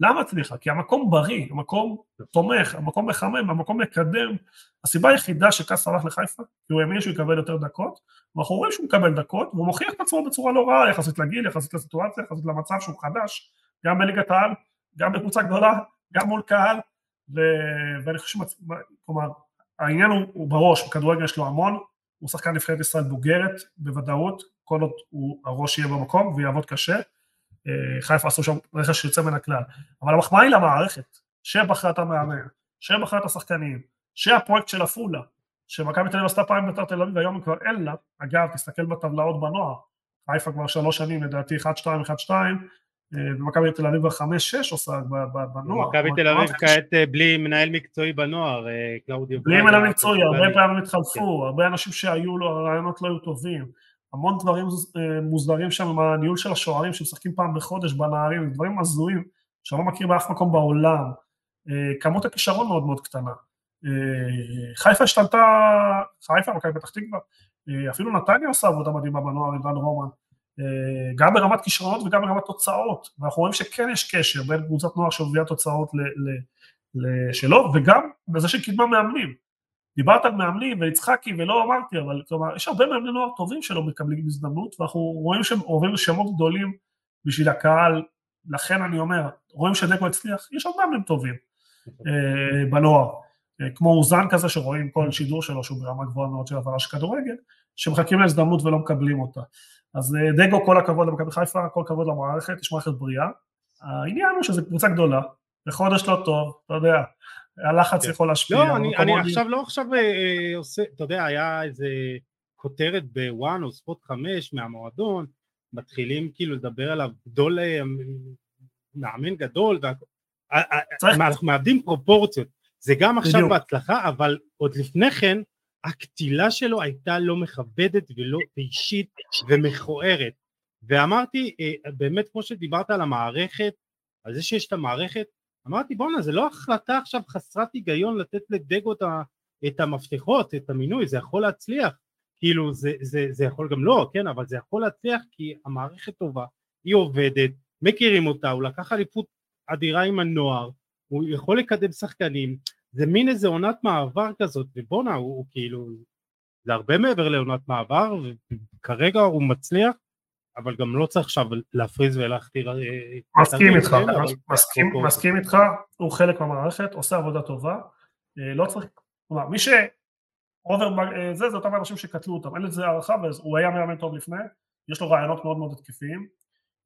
למה הצליחה? כי המקום בריא, המקום תומך, המקום מחמם, המקום מקדם. הסיבה היחידה שקאס הלך לחיפה, כי הוא האמין שהוא יקבל יותר דקות, ואנחנו רואים שהוא מקבל דקות, והוא מוכיח את עצמו בצורה לא רעה, יחסית לגיל, יחסית לסיטואציה, יחסית למצב שהוא חדש, גם בליגת העל, גם בקבוצה גדולה, גם מול קהל, ו... ואני חושב, כלומר, העניין הוא, הוא בראש, בכדורגל יש לו המון, הוא שחקן נבחרת ישראל בוגרת בוודאות, כל עוד הוא, הראש יהיה במקום ויעבוד קשה. אה, חיפה עשו שם רכש שיוצא מן הכלל. אבל המחמאה היא למערכת, שבחרה את המאמן, שבחרה את השחקנים, שהפרויקט של עפולה, שמכבי תל אביב עשתה פעם בית"ר תל אביב והיום כבר אין לה, אגב תסתכל בטבלאות בנוער, חיפה כבר שלוש שנים לדעתי 1-2, 1-2, אה, ומכבי תל אביב החמש שש עושה בנוער. מכבי תל אביב כעת אה, בלי מנהל מקצועי בנוער, אה, קלאודיו. בלי מנהל מקצועי, הרבה פעמים התחלפו, כן. הרבה אנשים שהיו לו, הרעיונות לא היו טובים. המון דברים מוסדרים שם עם הניהול של השוערים שמשחקים פעם בחודש בנערים, דברים הזויים שאני לא מכיר באף מקום בעולם. כמות הכישרון מאוד מאוד קטנה. חיפה השתנתה, חיפה, מכבי פתח תקווה, אפילו נתניה עושה עבודה מדהימה בנוער עם דן רומן. אה, גם ברמת כישרונות וגם ברמת תוצאות, ואנחנו רואים שכן יש קשר בין קבוצת נוער שמביאה תוצאות שלו, וגם בזה שקידמה מאמנים. דיברת על מאמנים ויצחקי ולא אמרתי, אבל כלומר, יש הרבה מאמני נוער טובים שלא מקבלים הזדמנות, ואנחנו רואים שהם עוברים שמות גדולים בשביל הקהל, לכן אני אומר, רואים שדקו הצליח, יש עוד מאמנים טובים אה, בנוער, אה, כמו אוזן כזה שרואים כל שידור שלו שהוא ברמה גבוהה מאוד של הבנה של כדורגל, שמחכים להזדמנות ולא מקבלים אותה. אז אה, דגו כל הכבוד למכבי חיפה, כל הכבוד למערכת, יש מערכת בריאה. העניין הוא שזו קבוצה גדולה, בחודש לא טוב, אתה יודע, הלחץ כן. יכול להשפיע. לא, אני, אני עכשיו לא עכשיו אה, אה, עושה, אתה יודע, היה איזה כותרת בוואן או ספורט חמש מהמועדון, מתחילים כאילו לדבר עליו גדול, מאמן גדול. אנחנו מאבדים פרופורציות, זה גם עכשיו. בהצלחה, אבל עוד לפני כן הקטילה שלו הייתה לא מכבדת ולא אישית ומכוערת. ואמרתי אה, באמת כמו שדיברת על המערכת על זה שיש את המערכת אמרתי בואנה זה לא החלטה עכשיו חסרת היגיון לתת לדגו את המפתחות, את המינוי, זה יכול להצליח, כאילו זה, זה, זה יכול גם לא, כן, אבל זה יכול להצליח כי המערכת טובה, היא עובדת, מכירים אותה, הוא לקח אליפות אדירה עם הנוער, הוא יכול לקדם שחקנים, זה מין איזה עונת מעבר כזאת, ובואנה הוא, הוא כאילו, זה הרבה מעבר לעונת מעבר, וכרגע הוא מצליח, אבל גם לא צריך עכשיו להפריז ולהכתיר... אה, מסכים איתך, מסכים, מסכים איתך, הוא חלק מהמערכת, עושה עבודה טובה, אה, לא צריך, כלומר מי ש... אובר, אה, זה, זה אותם אנשים שקטלו אותם, אין לזה הערכה, והוא היה מאמן טוב לפני, יש לו רעיונות מאוד מאוד התקפיים,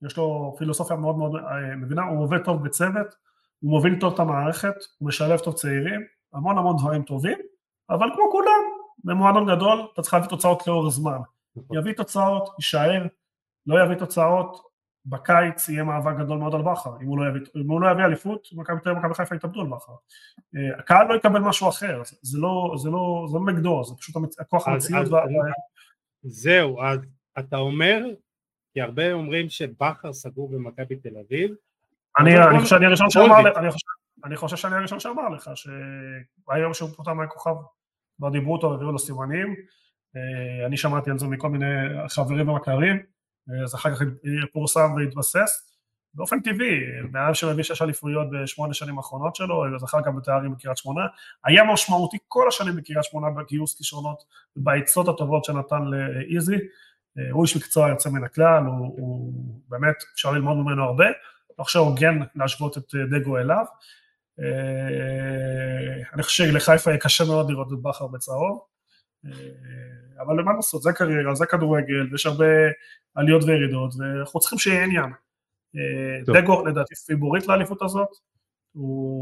יש לו פילוסופיה מאוד מאוד מבינה, הוא עובד טוב בצוות, הוא מוביל טוב את המערכת, הוא משלב טוב צעירים, המון המון דברים טובים, אבל כמו כולם, במועדון גדול אתה צריך להביא תוצאות לאורך זמן. נכון. יביא תוצאות, יישאר, לא יביא תוצאות, בקיץ יהיה מאבק גדול מאוד על בכר, אם הוא לא יביא, אם הוא לא יביא אליפות, מכבי תל אביב ומכבי חיפה יתאבדו על בכר. אה, הקהל לא יקבל משהו אחר, זה לא, זה לא, זה לא נגדו, זה פשוט הכוח המציאות. וה... זהו, אז אתה אומר, כי הרבה אומרים שבכר סגור במכבי תל אביב, אני חושב שאני הראשון שאמר לך, אני חושב שאני הראשון שאמר לך, שהיום שהוא פוטר מהכוכב, כבר דיברו אותו, הביאו לו סימנים, אה, אני שמעתי על זה מכל מיני חברים ומכרים, אה, אז אחר כך פורסם והתבסס, באופן טבעי, מאז שמביא שש אליפויות בשמונה שנים האחרונות שלו, זכה גם בתארים בקריית שמונה, היה משמעותי כל השנים בקריית שמונה בגיוס כישרונות ובעצות הטובות שנתן לאיזי, אה, הוא איש מקצוע יוצא מן הכלל, הוא, הוא באמת, אפשר ללמוד ממנו הרבה, לא חושב הוגן להשוות את אה, דגו אליו. אה, אני חושב שלחיפה יהיה קשה מאוד לראות את בכר בצהוב, אה, אבל למה לעשות, זה קריירה, זה כדורגל, ויש הרבה עליות וירידות, ואנחנו צריכים שיהיה עניין. דגו לדעתי פיבורית לאליפות הזאת,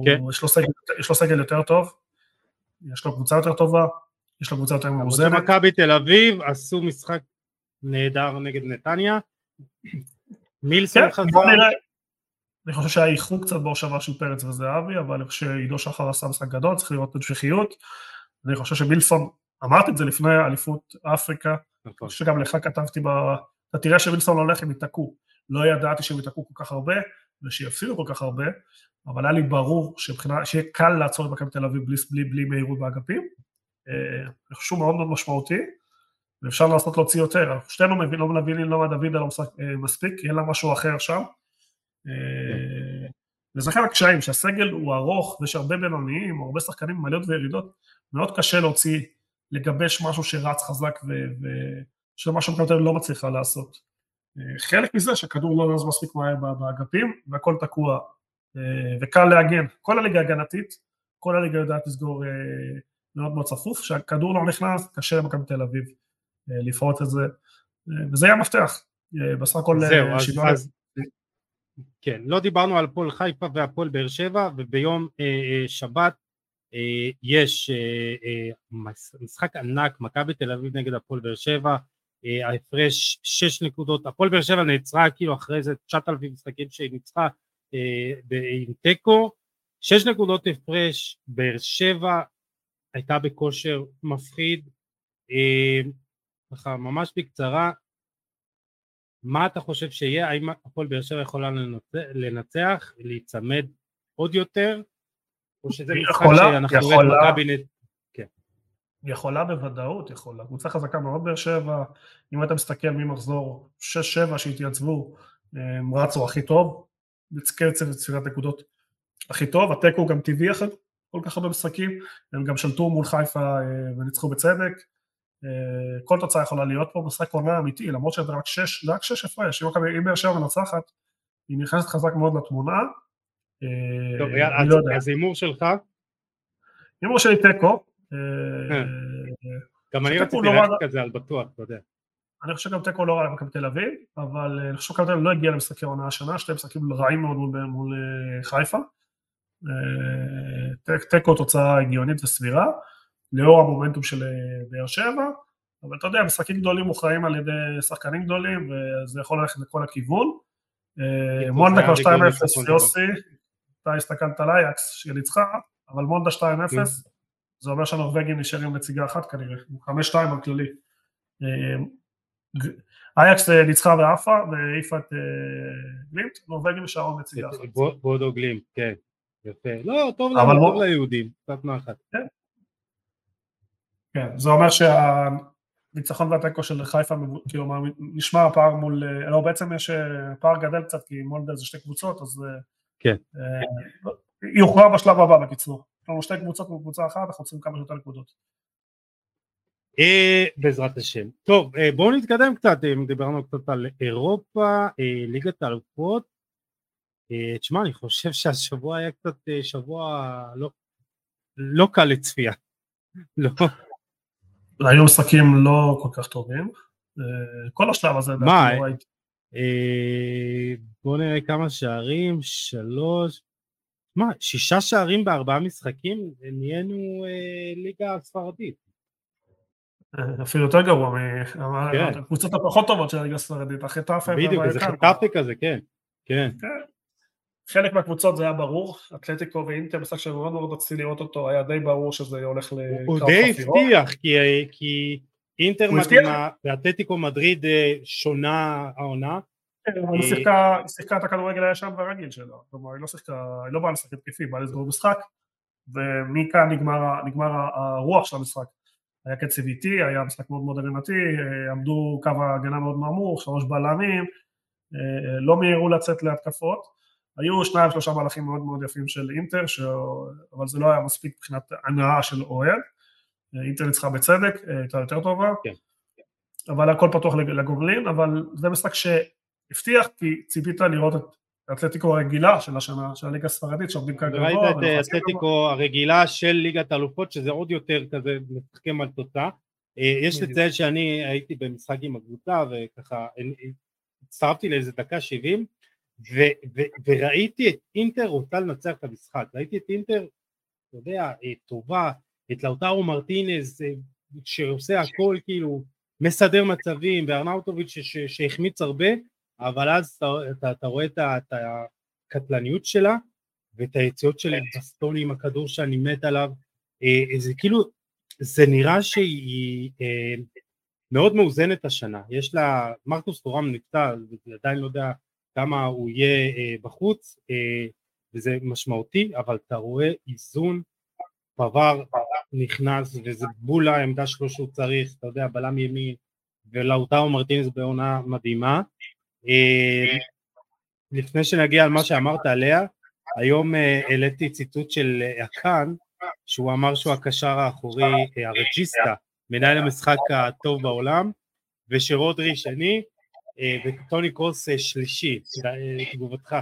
כן. יש, לו סגל, יותר טוב, יש לו קבוצה יותר טובה, יש לו קבוצה יותר מאוזנת. מכבי תל אביב עשו משחק נהדר נגד נתניה, מילסון כן, חזר, אני חושב שהיה איחור קצת בהושבה של פרץ וזהבי, אבל חושב שעידו שחר עשה משחק גדול, צריך לראות המשכיות. אני חושב שמילסון, אמרתי את זה לפני אליפות אפריקה, אני נכון. חושב שגם לך כתבתי, ב... אתה תראה שמילסון הולך, הם ייתקעו. לא ידעתי שהם ייתקעו כל כך הרבה, ושיפסידו כל כך הרבה, אבל היה לי ברור שבחינה, שיהיה קל לעצור את מכבי תל אביב בלי, בלי, בלי מהירות באגפים. אה, אני חושב שהוא מאוד מאוד משמעותי, ואפשר לעשות להוציא יותר. שתינו מבינים, לא מבינים למה דוד לא מספיק, כי אין לה משהו אחר שם. אה, וזה חלק הקשיים, שהסגל הוא ארוך ויש הרבה בינוניים, הרבה שחקנים עם עליות וירידות, מאוד קשה להוציא, לגבש משהו שרץ חזק ושמה שמכבי לא מצליחה לעשות. אה, חלק מזה שהכדור לא נז מספיק מהר באגפים והכל תקוע אה, וקל להגן. כל הליגה הגנתית, כל הליגה יודעת לסגור מאוד מאוד צפוף, כשהכדור לא נכנס, קשה למכבי תל אביב לפרוט את זה, וזה יהיה המפתח. בסך הכל... זהו, אז, אז, כן, לא דיברנו על הפועל חיפה והפועל באר שבע וביום אה, אה, שבת אה, יש אה, אה, משחק ענק, מכבי תל אביב נגד הפועל באר שבע, אה, ההפרש שש נקודות, הפועל באר שבע נעצרה כאילו אחרי זה תשעת אלפים משחקים שהיא ניצחה אה, עם תיקו, שש נקודות הפרש, באר שבע הייתה בכושר מפחיד, אה, ככה ממש בקצרה, מה אתה חושב שיהיה? האם הפועל באר שבע יכולה לנצח, להיצמד עוד יותר? או שזה משחק שאנחנו רואים בקבינט? כן. יכולה בוודאות, יכולה. קבוצה חזקה מאוד באר שבע, אם אתה מסתכל ממחזור 6-7 שהתייצבו, הם רצו הכי טוב, בקצב צפירת נקודות הכי טוב, התיקו גם טבעי אחרי כל כך הרבה משחקים, הם גם שלטו מול חיפה אה, וניצחו בצדק, כל תוצאה יכולה להיות פה משחק עונה אמיתי, למרות שזה רק שש, זה רק שש הפרש, אם באר שבע מנצחת, היא נכנסת חזק מאוד לתמונה. אה, טוב, יאללה, אז הימור שלך? הימור שלי תיקו. אה, גם אני רציתי לא ללכת כזה על בטוח, אתה יודע. אני חושב שגם תיקו לא רע למכבי תל אביב, אבל אני חושב שמכבי תל אביב לא הגיע למשחקי עונה השנה, שתי משחקים רעים מאוד מול חיפה. תיקו תוצאה הגיונית וסבירה. לאור המומנטום של אה, באר שבע, אבל אתה יודע, משחקים גדולים מוכרעים על ידי שחקנים גדולים, וזה יכול ללכת לכל הכיוון. אה, מונדה כבר 2-0, יוסי, אתה הסתכלת על אייקס שניצחה, אבל מונדה 2-0, כן. זה אומר שהנורבגים נשארים נציגה אחת כנראה, 5-2 בכללי. אה, אייקס ניצחה ועפה והעיפה את גלימט, נורבגים נשארו נציגה אחת. בודו גלימט, כן. יפה. לא, טוב ליהודים, קצת נחת. כן. כן, זה אומר שהניצחון והתיקו של חיפה, כאילו, נשמע הפער מול, לא, בעצם יש פער גדל קצת, כי מולדה זה שתי קבוצות, אז... כן. יוכרע בשלב הבא בקיצור. יש לנו שתי קבוצות מקבוצה אחת, אנחנו רוצים כמה שיותר נקודות. אה, בעזרת השם. טוב, אה, בואו נתקדם קצת, אה, דיברנו קצת על אירופה, ליגת האלופות. תשמע, אני חושב שהשבוע היה קצת שבוע לא, לא קל לצפייה. לא. היו משחקים לא כל כך טובים. כל השלב הזה, מה? לא בואו נראה כמה שערים, שלוש, מה, שישה שערים בארבעה משחקים, נהיינו אה, ליגה ספרדית. אה, אפילו יותר גרוע מהקבוצות כן. הפחות טובות של הליגה הספרדית, החטאפה בדיוק, זה חטאפה כזה, כן. כן. כן. חלק מהקבוצות זה היה ברור, אתלטיקו ואינטר, משחק שמאוד מאוד רציתי לראות אותו, היה די ברור שזה הולך לקרב הוא די הבטיח, כי, כי אינטר מדהימה, ואתלטיקו מדריד אה, שונה העונה, היא אה, שיחקה את הכדורגל הישן והרגיל שלה, כלומר היא לא שיחקה, היא לא באה לשחק התקפי, באה לסגור משחק ומכאן נגמר, הרוח של המשחק. היה קצב איטי, היה משחק מאוד מאוד הגנתי, אה, עמדו קו ההגנה מאוד נמוך, שלוש בלמים, לא מיהרו לצאת להתקפות, היו שניים שלושה מהלכים מאוד מאוד יפים של אינטר, ש... אבל זה לא היה מספיק מבחינת הנאה של אוהד, אינטר ניצחה בצדק, הייתה יותר טובה, כן. אבל הכל פתוח לגובלין, אבל זה משחק ש... הבטיח כי ציפית לראות את האתלטיקו הרגילה של השנה, של הליגה הספרדית שעובדים כאן גבוה. ראית את האתלטיקו הרגילה של ליגת האלופות שזה עוד יותר כזה מתחכם על תוצאה. אה, יש לציין שאני הייתי במשחק עם הקבוצה וככה הצטרפתי לאיזה דקה שבעים וראיתי את אינטר רוצה לנצח את המשחק, ראיתי את אינטר, אתה יודע, אה, טובה, את לאוטרו מרטינז אה, שעושה הכל כאילו מסדר מצבים וארנאוטוביץ' שהחמיץ הרבה אבל אז אתה, אתה, אתה רואה את, את הקטלניות שלה ואת היציאות של בסטוני עם הכדור שאני מת עליו, אה, זה כאילו, זה נראה שהיא מאוד מאוזנת השנה, יש לה, מרקוס טורם נפצע, עדיין לא יודע כמה הוא יהיה אה, בחוץ, וזה משמעותי, אבל אתה רואה איזון, פבר נכנס וזה בול העמדה שלו שהוא צריך, אתה יודע, בלם ימין, ולאוטאו מרטינס בעונה מדהימה, אה, לפני שנגיע על מה שאמרת עליה, היום אה, העליתי ציטוט של אקאן, שהוא אמר שהוא הקשר האחורי אה, הרג'יסטה, מנהל המשחק הטוב בעולם, ושרודרי שני, וטוני קרוס שלישי, תגובתך.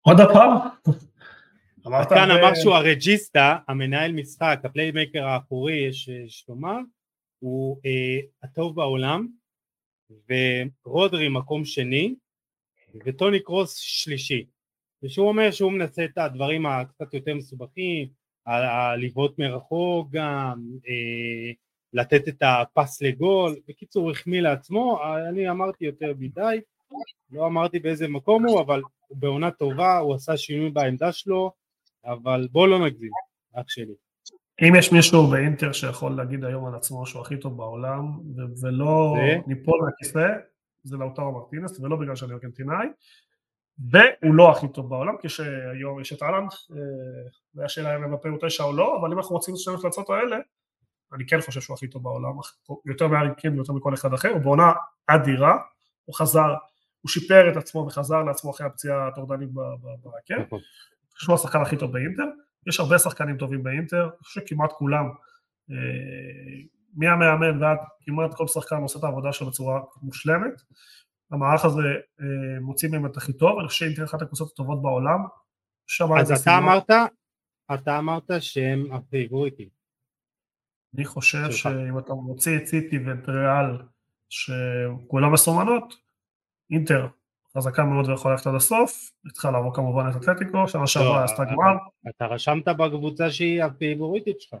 עוד הפעם? הקאן אמר שהוא הרג'יסטה, המנהל משחק, הפליימקר האחורי, יש לומר, הוא הטוב בעולם, ורודרי מקום שני וטוני קרוס שלישי ושהוא אומר שהוא מנסה את הדברים הקצת יותר מסובכים, לבעוט מרחוק גם, אה, לתת את הפס לגול, בקיצור הוא החמיא לעצמו, אני אמרתי יותר מדי, לא אמרתי באיזה מקום הוא, אבל בעונה טובה, הוא עשה שינוי בעמדה שלו, אבל בוא לא נגזים, אח שלי. אם יש מישהו באינטר שיכול להגיד היום על עצמו שהוא הכי טוב בעולם ולא ניפול מהכיסא, זה לאוטרו מרטינס, ולא בגלל שאני ארגנטינאי, והוא לא הכי טוב בעולם, כשהיום יש את אהלנד, אה, והשאלה אם מבפה הוא תשע או לא, אבל אם אנחנו רוצים לשנות את האלה, אני כן חושב שהוא הכי טוב בעולם, יותר מהאריקים ויותר מכל אחד אחר, הוא בעונה אדירה, הוא חזר, הוא שיפר את עצמו וחזר לעצמו אחרי הפציעה הטורדנית בהרכב, נכון. שהוא השחקן הכי טוב באינטר, יש הרבה שחקנים טובים באינטר, אני חושב שכמעט כולם, אה, מהמאמן ועד כמעט כל שחקן עושה את העבודה שלו בצורה מושלמת. המערך הזה אה, מוציא מהם את הכי טוב, אני חושב שאינטר אחת הקבוצות הטובות בעולם. אז אתה אמרת, אתה אמרת שהם הפייבוריטים. אני חושב שאם אתה מוציא את סיטי ואת ריאל שכולם מסומנות, אינטר חזקה מאוד ויכולה ללכת עד הסוף, היא צריכה לעבור כמובן את אתלטיקו, שנה שעברה עשתה גמר. אתה רשמת בקבוצה שהיא הפיבוריטית שלך.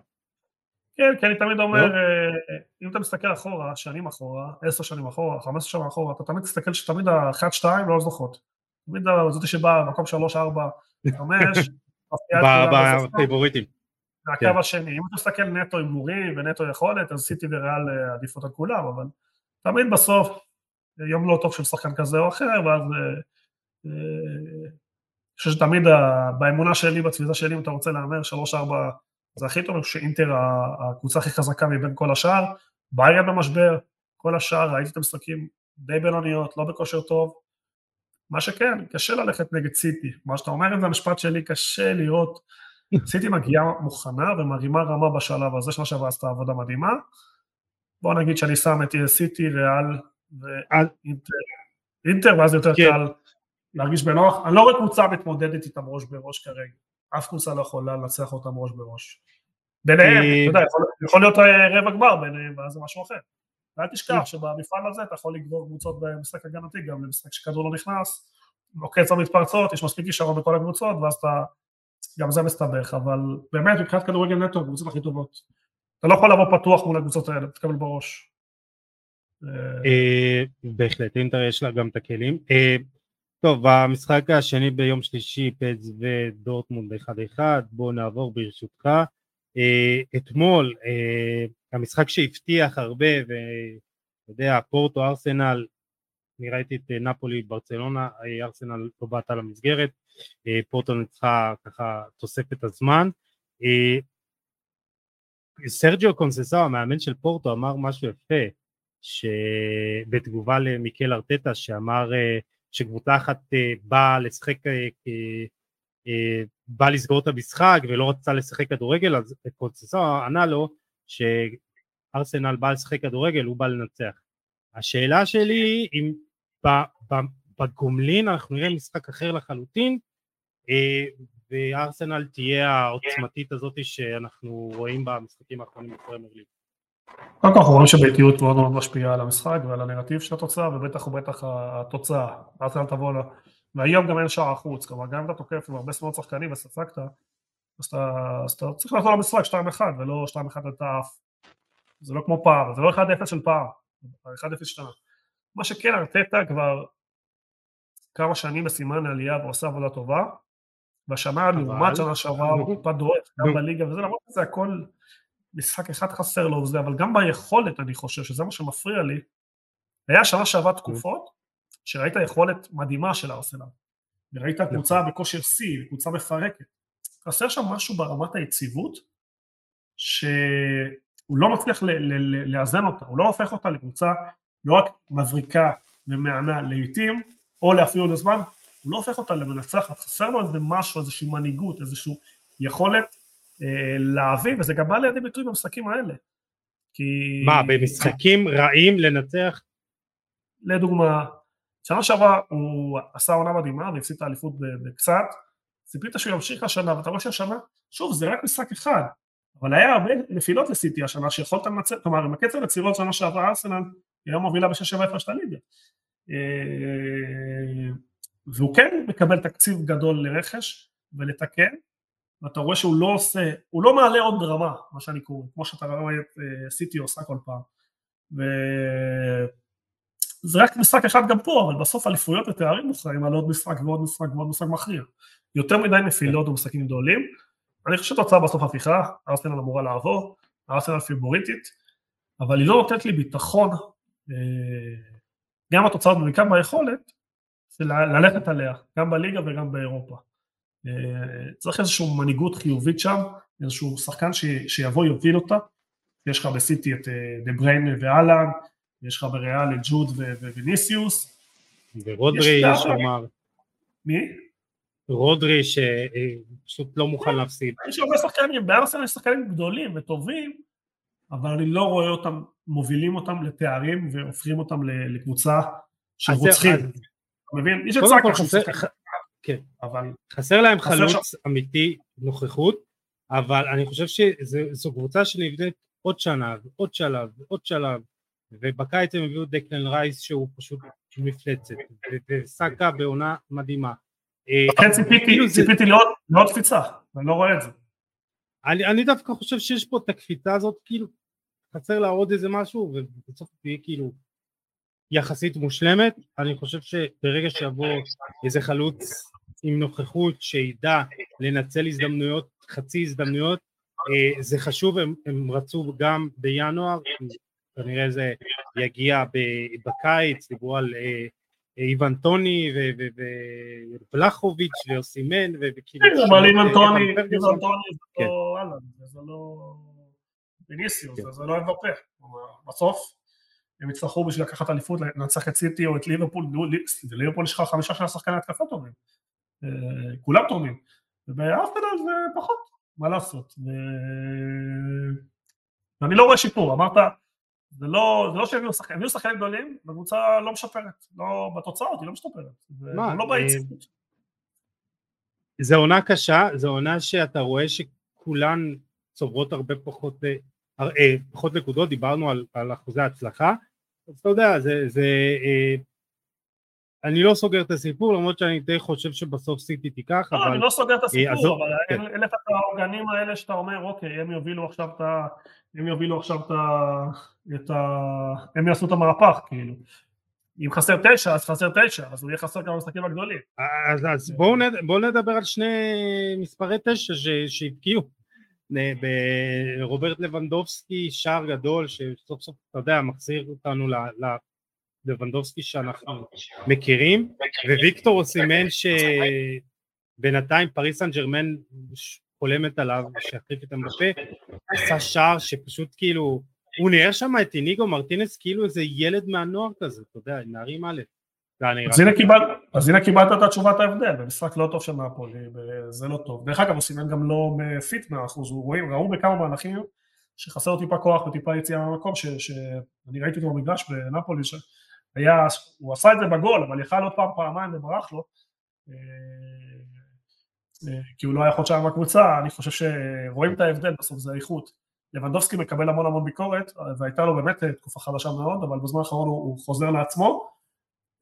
כן, כי אני תמיד אומר, לא? אה, אם אתה מסתכל אחורה, שנים אחורה, עשר שנים אחורה, חמש שנים אחורה, אתה תמיד תסתכל שתמיד האחת שתיים לא זוכות. תמיד זאת שבאה במקום שלוש, ארבע, חמש, (laughs) בפיבוריטים. מהקו כן. השני, אם אתה מסתכל נטו הימורים ונטו יכולת, אז סיטי וריאל אה, עדיפות על כולם, אבל תמיד בסוף יום לא טוב של שחקן כזה או אחר, ואז אה, אה, חושב שתמיד באמונה שלי, בתפיסה שלי, אם אתה רוצה להמר, שלוש ארבע זה הכי טוב, אני חושב שאינטר הקבוצה הכי חזקה מבין כל השאר, ביירן במשבר, כל השאר, ראיתי את המשחקים די בינוניות, לא בכושר טוב, מה שכן, קשה ללכת נגד סיטי, מה שאתה אומר את זה המשפט שלי, קשה לראות, סיטי מגיעה מוכנה ומרימה רמה בשלב הזה, שנה שעברה עשתה עבודה מדהימה, בוא נגיד שאני שם את סיטי, ריאל ואינטר, אינטר, ואז יותר כן. קל להרגיש בנוח, אני לא רואה קבוצה מתמודדת איתם ראש בראש כרגע, אף קבוצה לא יכולה לנצח אותם ראש בראש. ביניהם, אתה יודע, יכול להיות אה, רבע גמר ביניהם, ואז זה משהו אחר. ואל תשכח שבמפעל הזה אתה יכול לגבור קבוצות במשחק הגנתי, גם למשחק שכדור לא נכנס, עוקץ המתפרצות, יש מספיק כישרון בכל הקבוצות, ואז אתה, גם זה מסתבך, אבל באמת מבחינת כדורגל נטו, הקבוצות הכי טובות. אתה לא יכול לבוא פתוח מול הקבוצות האלה, תקבל בראש. אה, בהחלט, אינטר יש לה גם את הכלים. אה, טוב, במשחק השני ביום שלישי, פץ ודורטמונד 1-1, בואו נעבור ברשותך. אה, אתמול, המשחק שהבטיח הרבה, ואתה יודע, פורטו, ארסנל, אני ראיתי את נפולי, ברצלונה, ארסנל לא בעטה למסגרת, פורטו ניצחה ככה תוספת הזמן. סרג'יו קונססאו, המאמן של פורטו, אמר משהו יפה, שבתגובה למיקל ארטטה, שאמר שקבוצה אחת באה לשחק, באה לסגור את המשחק ולא רצתה לשחק כדורגל, אז קונססאו ענה לו שארסנל בא לשחק כדורגל, הוא בא לנצח. השאלה שלי אם בגומלין אנחנו נראה משחק אחר לחלוטין, וארסנל תהיה העוצמתית הזאת שאנחנו רואים במשחקים האחרונים בפרמייר ליג. קודם כל אנחנו רואים שביתיות מאוד מאוד משפיעה על המשחק ועל הנרטיב של התוצאה ובטח ובטח התוצאה, ארסנל תבוא לה, והיום גם אין שער החוץ, כלומר גם אם אתה תוקף עם הרבה מאוד שחקנים וספגת, אז אתה, אז אתה צריך לחזור למשחק 2-1 ולא 2-1 על תעף, זה לא כמו פעם, זה לא 1-0 של פעם, 1-0 שנה. מה שכן ארטטה כבר כמה שנים בסימן העלייה ועושה עבודה טובה, והשנה לעומת שנה שעברה הוא טיפה גם בליגה וזה, למרות שזה הכל משחק אחד חסר לו וזה, אבל גם ביכולת אני חושב שזה מה שמפריע לי, היה שנה שעברה תקופות שראית יכולת מדהימה של ארסנל, וראית. קבוצה בכושר שיא, קבוצה מפרקת, חסר שם משהו ברמת היציבות, שהוא לא מצליח לאזן אותה, הוא לא הופך אותה לקבוצה לא רק מבריקה ומענה לעיתים, או לאפילו לזמן, הוא לא הופך אותה למנצחת, חסר לו איזה משהו, איזושהי מנהיגות, איזושהי יכולת אה, להביא, וזה גם בא לידי ביטוי במשחקים האלה. כי... מה, במשחקים רעים לנצח? לדוגמה, שנה שעברה הוא עשה עונה מדהימה והפסיד את האליפות בקצת, ציפית שהוא ימשיך השנה, ואתה רואה שהשנה, שוב, זה רק משחק אחד, אבל היה הרבה נפילות לסיטי השנה שיכולת לנצח, כלומר, עם הקצב הצירות שנה שעברה ארסנל, היא היום מובילה בשש-שבע הפרש את הליגה. אה, והוא כן מקבל תקציב גדול לרכש ולתקן, ואתה רואה שהוא לא עושה, הוא לא מעלה עוד רמה, מה שאני קורא, כמו שאתה רואה את אה, סיטי עושה כל פעם. וזה רק משחק אחד גם פה, אבל בסוף אליפויות ותארים מוכרעים על עוד משחק ועוד משחק ועוד משחק מכריע. יותר מדי נפילות ומשחקים גדולים. אני חושב שהתוצאה בסוף הפיכה, ארסנל אמורה לעבור, ארסנל פיבוריטית, אבל היא לא נותנת לי ביטחון, אה, גם התוצאות וגם ביכולת, ללכת עליה, גם בליגה וגם באירופה. אה, צריך איזושהי מנהיגות חיובית שם, איזשהו שחקן ש, שיבוא יוביל אותה, יש לך בסיטי את אה, דה בריין ואלן, יש לך בריאל את ג'וד וויניסיוס. ורודרי יש לומר. מי? רודרי שפשוט לא מוכן להפסיד. יש הרבה שחקנים, בארסנל יש שחקנים גדולים וטובים, אבל אני לא רואה אותם, מובילים אותם לתארים והופכים אותם לקבוצה של רוצחים. אתה מבין? יש את סאקר כן, אבל חסר להם חלוץ אמיתי, נוכחות, אבל אני חושב שזו קבוצה שנבנית עוד שנה ועוד שלב ועוד שלב, ובקיץ הם הביאו דקלן רייס שהוא פשוט מפלצת, וסאקה בעונה מדהימה. לכן ציפיתי, כאילו ציפיתי לעוד קפיצה, ואני לא רואה את זה. אני, אני דווקא חושב שיש פה את הקפיצה הזאת, כאילו חסר לה עוד איזה משהו, ובסוף תהיה כאילו יחסית מושלמת, אני חושב שברגע שיבוא איזה חלוץ עם נוכחות שידע לנצל הזדמנויות, חצי הזדמנויות, אה, זה חשוב, הם, הם רצו גם בינואר, כנראה זה יגיע בקיץ, דיברו על אה, איוון טוני ובלחוביץ' ויוסימן וכאילו... כן, אבל איוון טוני, איוון טוני זה לא אהלן, זה לא ויניסיוס, כן. זה לא מבפה. בסוף הם יצטרכו בשביל לקחת אליפות לנצח את סיטי או את ליברפול, ליברפול יש לך חמישה של השחקני התקפה טובים, אה, כולם טובים, ובארסנל זה פחות, מה לעשות, ואני לא רואה שיפור, אמרת זה לא, זה לא שהם שחקנים, הם יהיו שחקנים גדולים, בקבוצה לא משפרת, לא, בתוצאות היא לא משפרת, מה, לא ביציבות. זה עונה קשה, זו עונה שאתה רואה שכולן צוברות הרבה פחות, אה, אה, פחות נקודות, דיברנו על, על אחוזי הצלחה, אז אתה יודע, זה, זה אה, אני לא סוגר את הסיפור, למרות שאני די חושב שבסוף סיטי תיקח, לא, אבל... אני לא סוגר את הסיפור, אז... אבל כן. אין לך את העוגנים האלה שאתה אומר, אוקיי, הם יובילו עכשיו את ה... הם יובילו עכשיו את ה... את ה... הם יעשו את המהפך, כאילו. אם חסר תשע, אז חסר תשע, אז הוא יהיה חסר כמה משחקים הגדולים. אז, אז בואו נד... בוא נדבר על שני מספרי תשע שהבקיעו. ברוברט לבנדובסקי, שער גדול, שסוף סוף, אתה יודע, מחזיר אותנו ללבנדובסקי שאנחנו מכירים, וויקטור אוסימן שבינתיים פריס סן ג'רמן חולמת עליו, שיחליף את המבפה, עשה שער שפשוט כאילו, הוא נראה שם את איניגו מרטינס כאילו איזה ילד מהנוער כזה, אתה יודע, נערים א'. אז הנה, קיבל, אז הנה קיבלת את התשובה ההבדל, במשחק לא טוב של נפולי, זה לא טוב. דרך אגב, הוא סימן גם לא פיט מאה אחוז, רואים, ראו בכמה מהלכים שחסר טיפה כוח וטיפה יציאה מהמקום, שאני ראיתי אותו במגרש בנפולי, שהיה, הוא עשה את זה בגול, אבל יכל עוד פעם פעמיים וברח לו, אה, אה, כי הוא לא היה חודשיים בקבוצה, אני חושב שרואים את ההבדל בסוף, זה האיכות. לבנדובסקי מקבל המון המון ביקורת, והייתה לו באמת תקופה חדשה מאוד, אבל בזמן האחרון הוא חוזר לעצמו.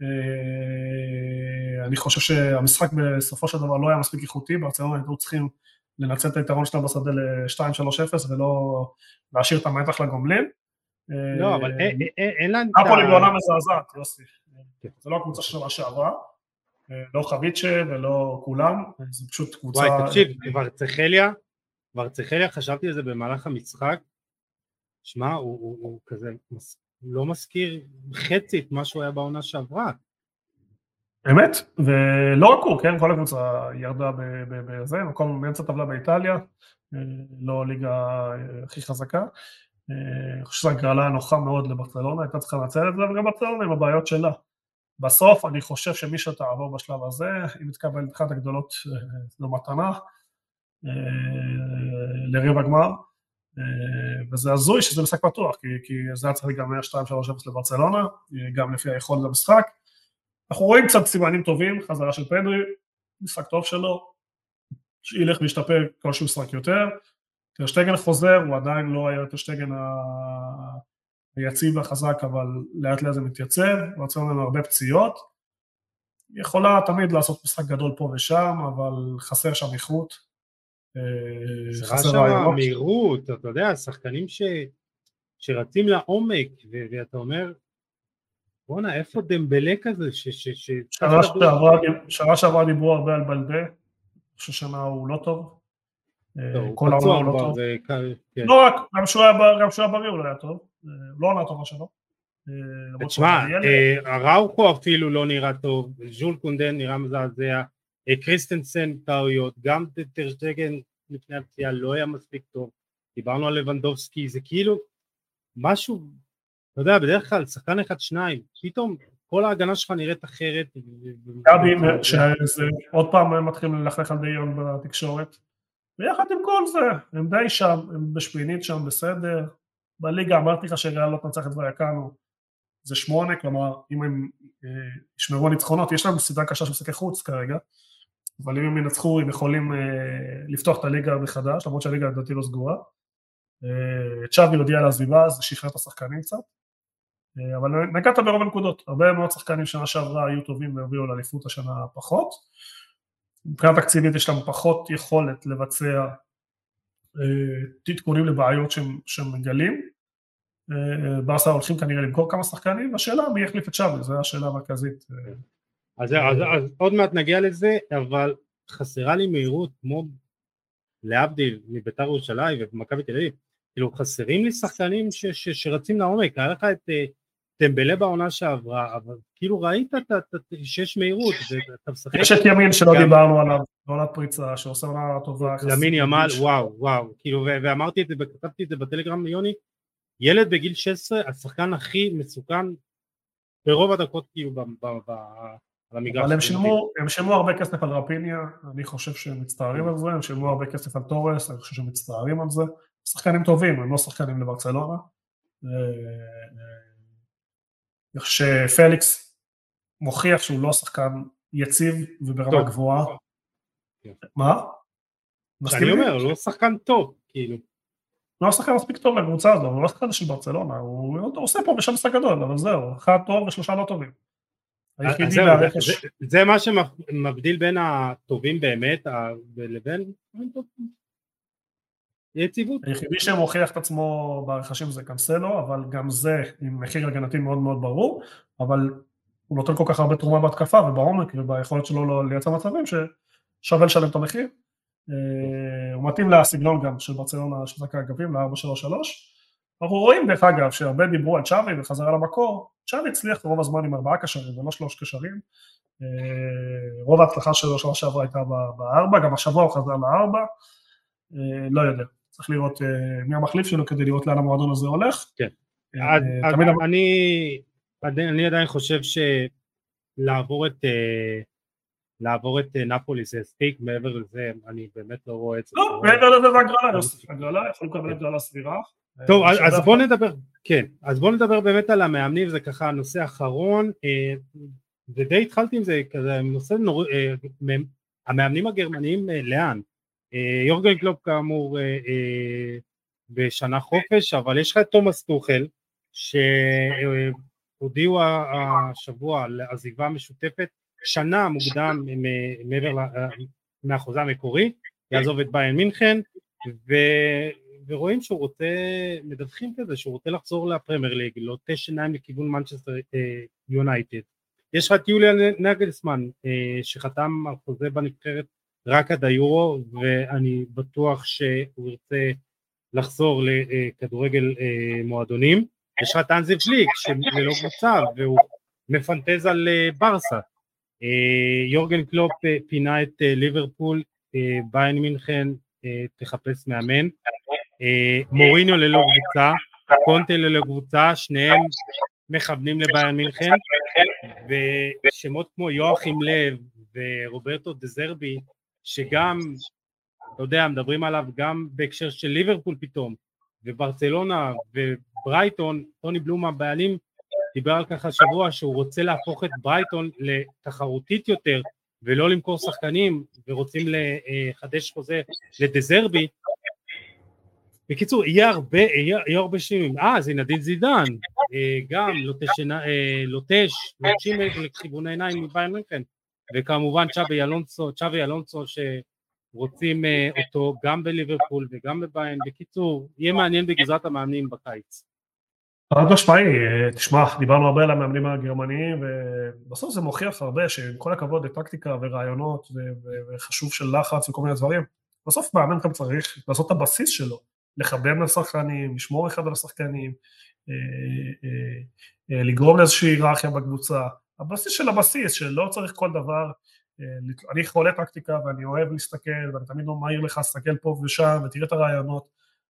אה, אני חושב שהמשחק בסופו של דבר לא היה מספיק איכותי, ברצלונה היו צריכים לנצל את היתרון שלהם בשדה ל-2-3-0 ולא להשאיר את המתח לגומלין. לא, אבל אין להם... נפולי בעונה מזעזעת, יוסי. כן. זה לא הקבוצה של שנה שעברה, אה, לא חביצ'ה ולא כולם, זה פשוט קבוצה... וואי, תקשיב, ורצחליה, ורצחליה, חשבתי על זה במהלך המשחק, שמע, הוא כזה לא מזכיר חצי את מה שהוא היה בעונה שעברה. אמת, ולא רק הוא, כן, כל הקבוצה ירדה בזה, מקום באמצע טבלה באיטליה, אה, לא הליגה אה, הכי חזקה. אה, אני חושב שזו הגרלה נוחה מאוד לברצלונה, הייתה צריכה לנצל את זה, וגם ברצלונה עם הבעיות שלה. בסוף אני חושב שמי שתעבור בשלב הזה, אם תקבל את אחת הגדולות, זו מתנה, לריב הגמר. אה, וזה הזוי שזה משחק פתוח, כי, כי זה היה צריך להיגמר 2-3-0 לברצלונה, גם לפי היכולת למשחק. אנחנו רואים קצת סימנים טובים, חזרה של פדרי, משחק טוב שלו, שילך וישתפר כל שהוא משחק יותר. טרשטגן חוזר, הוא עדיין לא היה טרשטגן היציב והחזק, אבל לאט לאט זה מתייצב, ברצלונה עם הרבה פציעות. יכולה תמיד לעשות משחק גדול פה ושם, אבל חסר שם איכות. חסר שם מהירות, אתה יודע, שחקנים ש... שרצים לעומק, ו... ואתה אומר, בואנה, איפה דמבלה כזה? ש... ש... ש... שנה שעברה דיברו הרבה על בלדה, ששנה הוא לא טוב. אה, כל העונה הוא לא טוב. כן. לא רק, גם כשהוא היה בריא הוא לא היה טוב, אה, לא עונה טובה שלו. אה, תשמע, אראוכו אפילו לא נראה טוב, ז'ול קונדן נראה מזעזע, קריסטנסן טעויות, גם טרשטגן לפני הפציעה לא היה מספיק טוב, דיברנו על לבנדובסקי, זה כאילו משהו, אתה יודע, בדרך כלל שחקן אחד שניים, פתאום כל ההגנה שלך נראית אחרת. גבי, שזה עוד פעם מתחילים ללכלך על דיון בתקשורת, ויחד עם כל זה, הם די שם, הם בשמינית שם בסדר, בליגה אמרתי לך שריאל לא תנצח את ויאקנו, זה שמונה, כלומר אם הם אה, ישמרו ניצחונות, יש להם סדרה קשה של משחקי חוץ כרגע, אבל אם הם ינצחו הם יכולים אה, לפתוח את הליגה מחדש, למרות שהליגה לדעתי לא סגורה. אה, צ'אבי הודיע על העזיבה, זה שחרר את השחקנים קצת. אה, אבל נגעת ברוב הנקודות, הרבה מאוד שחקנים שנה שעברה היו טובים והביאו לאליפות השנה פחות. מבחינה תקציבית יש להם פחות יכולת לבצע תתקונים לבעיות שהם, מגלים. ברסה הולכים כנראה למכור כמה שחקנים, השאלה מי יחליף את צ'אבי, זו השאלה המרכזית. אז, אז, אז עוד מעט נגיע לזה, אבל חסרה לי מהירות כמו להבדיל מביתר ירושלים ומכבי תל אביב, כאילו חסרים לי שחקנים ש, ש, שרצים לעומק, היה לך את, דמבלה בעונה שעברה, אבל כאילו ראית שיש מהירות, ואתה משחק... יש את ימין שלא דיברנו עליו, בעונת פריצה, שעושה עונה טובה. למין ימאל, וואו, וואו, כאילו, ואמרתי את זה, וכתבתי את זה בטלגרם ליוני, ילד בגיל 16, השחקן הכי מסוכן ברוב הדקות כאילו במגרש. אבל הם שילמו, הם שילמו הרבה כסף על רפיניה, אני חושב שהם מצטערים על זה, הם שילמו הרבה כסף על טורס, אני חושב שהם מצטערים על זה. שחקנים טובים, הם לא שחקנים לברצלונה. איך שפליקס מוכיח שהוא לא שחקן יציב וברמה גבוהה. כן. מה? אני אומר, הוא לא שחקן טוב, כאילו. לא שחקן מספיק טוב לקבוצה הזו, הוא לא שחקן של ברצלונה, הוא עושה פה ושם משחק גדול, אבל זהו, אחד טוב ושלושה לא טובים. זה מה שמבדיל בין הטובים באמת לבין יציבות. היחידי שמוכיח את עצמו ברכשים זה קאנסלו, אבל גם זה עם מחיר הגנתי מאוד מאוד ברור, אבל הוא נותן כל כך הרבה תרומה בהתקפה ובעומק וביכולת שלו לא לייצר מצבים ששווה לשלם את המחיר. אה, הוא מתאים לסגנון גם של ברצלונה של זכאי אגבים, ל-433. אנחנו רואים דרך אגב שהרבה דיברו על צ'אבי וחזרה למקור, צ'אבי הצליח רוב הזמן עם ארבעה קשרים ולא שלוש קשרים. אה, רוב ההצלחה שלו שנה שעברה הייתה בארבע, גם השבוע הוא חזר לארבע, אה, לא יודע, צריך לראות מי המחליף שלו כדי לראות לאן המועדון הזה הולך. כן, אני עדיין חושב שלעבור את לעבור את אה, נפולי זה ספיק, מעבר לזה אני באמת לא רואה את זה. לא, מעבר לזה זה הגרלה, הגרלה יכול לקבל הגרלה סבירה. טוב, אז בוא נדבר, כן, אז בוא נדבר באמת על המאמנים, זה ככה הנושא האחרון, אה, ודי התחלתי עם זה, כזה נושא נורא, אה, המאמנים הגרמניים לאן? יורגן קלופ כאמור בשנה חופש, אבל יש לך את תומאס טוחל, שהודיעו השבוע על עזיבה משותפת שנה מוקדם מעבר מהחוזה המקורי, יעזוב את באיירן מינכן, ו... ורואים שהוא רוצה, מדווחים כזה, שהוא רוצה לחזור לפרמייר ליג, לוטש עיניים לכיוון מנצ'סטר אה, יונייטד. יש לך את יוליאן נגלסמן אה, שחתם על חוזה בנבחרת רק עד היורו, ואני בטוח שהוא ירצה לחזור לכדורגל אה, מועדונים. יש לך את האנזי פליק שללא קבוצה והוא מפנטז על ברסה. יורגן קלופ פינה את ליברפול, באיירן מינכן תחפש מאמן, מוריניו ללא קבוצה, קונטה ללא קבוצה, שניהם מכוונים לביין מינכן, ושמות כמו יואכים לב ורוברטו דזרבי, שגם, אתה יודע, מדברים עליו גם בהקשר של ליברפול פתאום, וברצלונה וברייטון, טוני בלום הבעלים דיבר על כך השבוע שהוא רוצה להפוך את ברייטון לתחרותית יותר ולא למכור שחקנים ורוצים לחדש חוזה לדזרבי בקיצור יהיה הרבה, יהיה, יהיה הרבה שינויים, אה זה נדין זידן, אה, גם לוטש, אה, לוטש, לוטשים לכיוון העיניים מביין מינכן וכמובן צ'אבי אלונסו, צ'אבי אלונסו שרוצים אה, אותו גם בליברפול וגם בביין, בקיצור יהיה מעניין בגזרת המאמנים בקיץ. חד משמעי, תשמע, דיברנו הרבה על המאמנים הגרמניים ובסוף זה מוכיח הרבה שעם כל הכבוד לטקטיקה ורעיונות וחשוב של לחץ וכל מיני דברים, בסוף מאמן גם צריך לעשות את הבסיס שלו, לחבר לשחקנים, לשמור אחד על השחקנים, אה, אה, אה, לגרום לאיזושהי היררכיה בקבוצה, הבסיס של הבסיס, שלא צריך כל דבר, אני חולה טקטיקה ואני אוהב להסתכל ואני תמיד לא מעיר לך, תסתכל פה ושם ותראה את הרעיונות,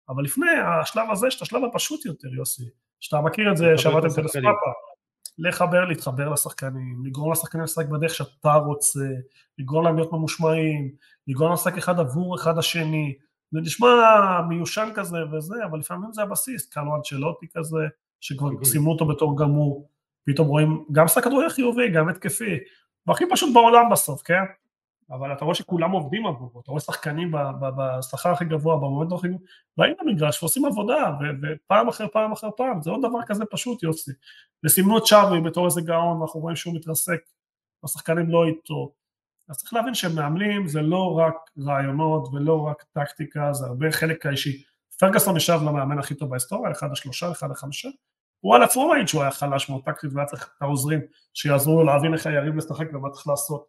אבל לפני השלב הזה, יש את השלב הפשוט יותר, יוסי, שאתה מכיר את זה, שעבדתם טלספאפה, לחבר, להתחבר לשחקנים, לגרום לשחקנים לשחק בדרך שאתה רוצה, לגרום להם להיות ממושמעים, לגרום לשחק אחד עבור אחד השני, זה נשמע מיושן כזה וזה, אבל לפעמים זה הבסיס, קאנו אנצ'לוטי כזה, שכבר סימנו אותו בתור גמור, פתאום רואים גם שחק כדורגל חיובי, גם התקפי, והכי פשוט בעולם בסוף, כן? אבל אתה רואה שכולם עובדים עבורו, אתה רואה שחקנים בשכר הכי גבוה, במומנט הכי גבוה, באים למגרש ועושים עבודה, ופעם אחר פעם אחר פעם, זה לא דבר כזה פשוט יוסי. וסימנו את שווי בתור איזה גאון, ואנחנו רואים שהוא מתרסק, השחקנים לא איתו. אז צריך להבין שמאמנים זה לא רק רעיונות ולא רק טקטיקה, זה הרבה חלק האישי. פרגסון ישב למאמן הכי טוב בהיסטוריה, אחד השלושה, אחד החמישה, הוא על עצמו מעיד שהוא היה חלש מאוד טקטית והיה צריך את העוזרים שיעזרו לו להבין איך היריב לשחק ומה צריך לעשות.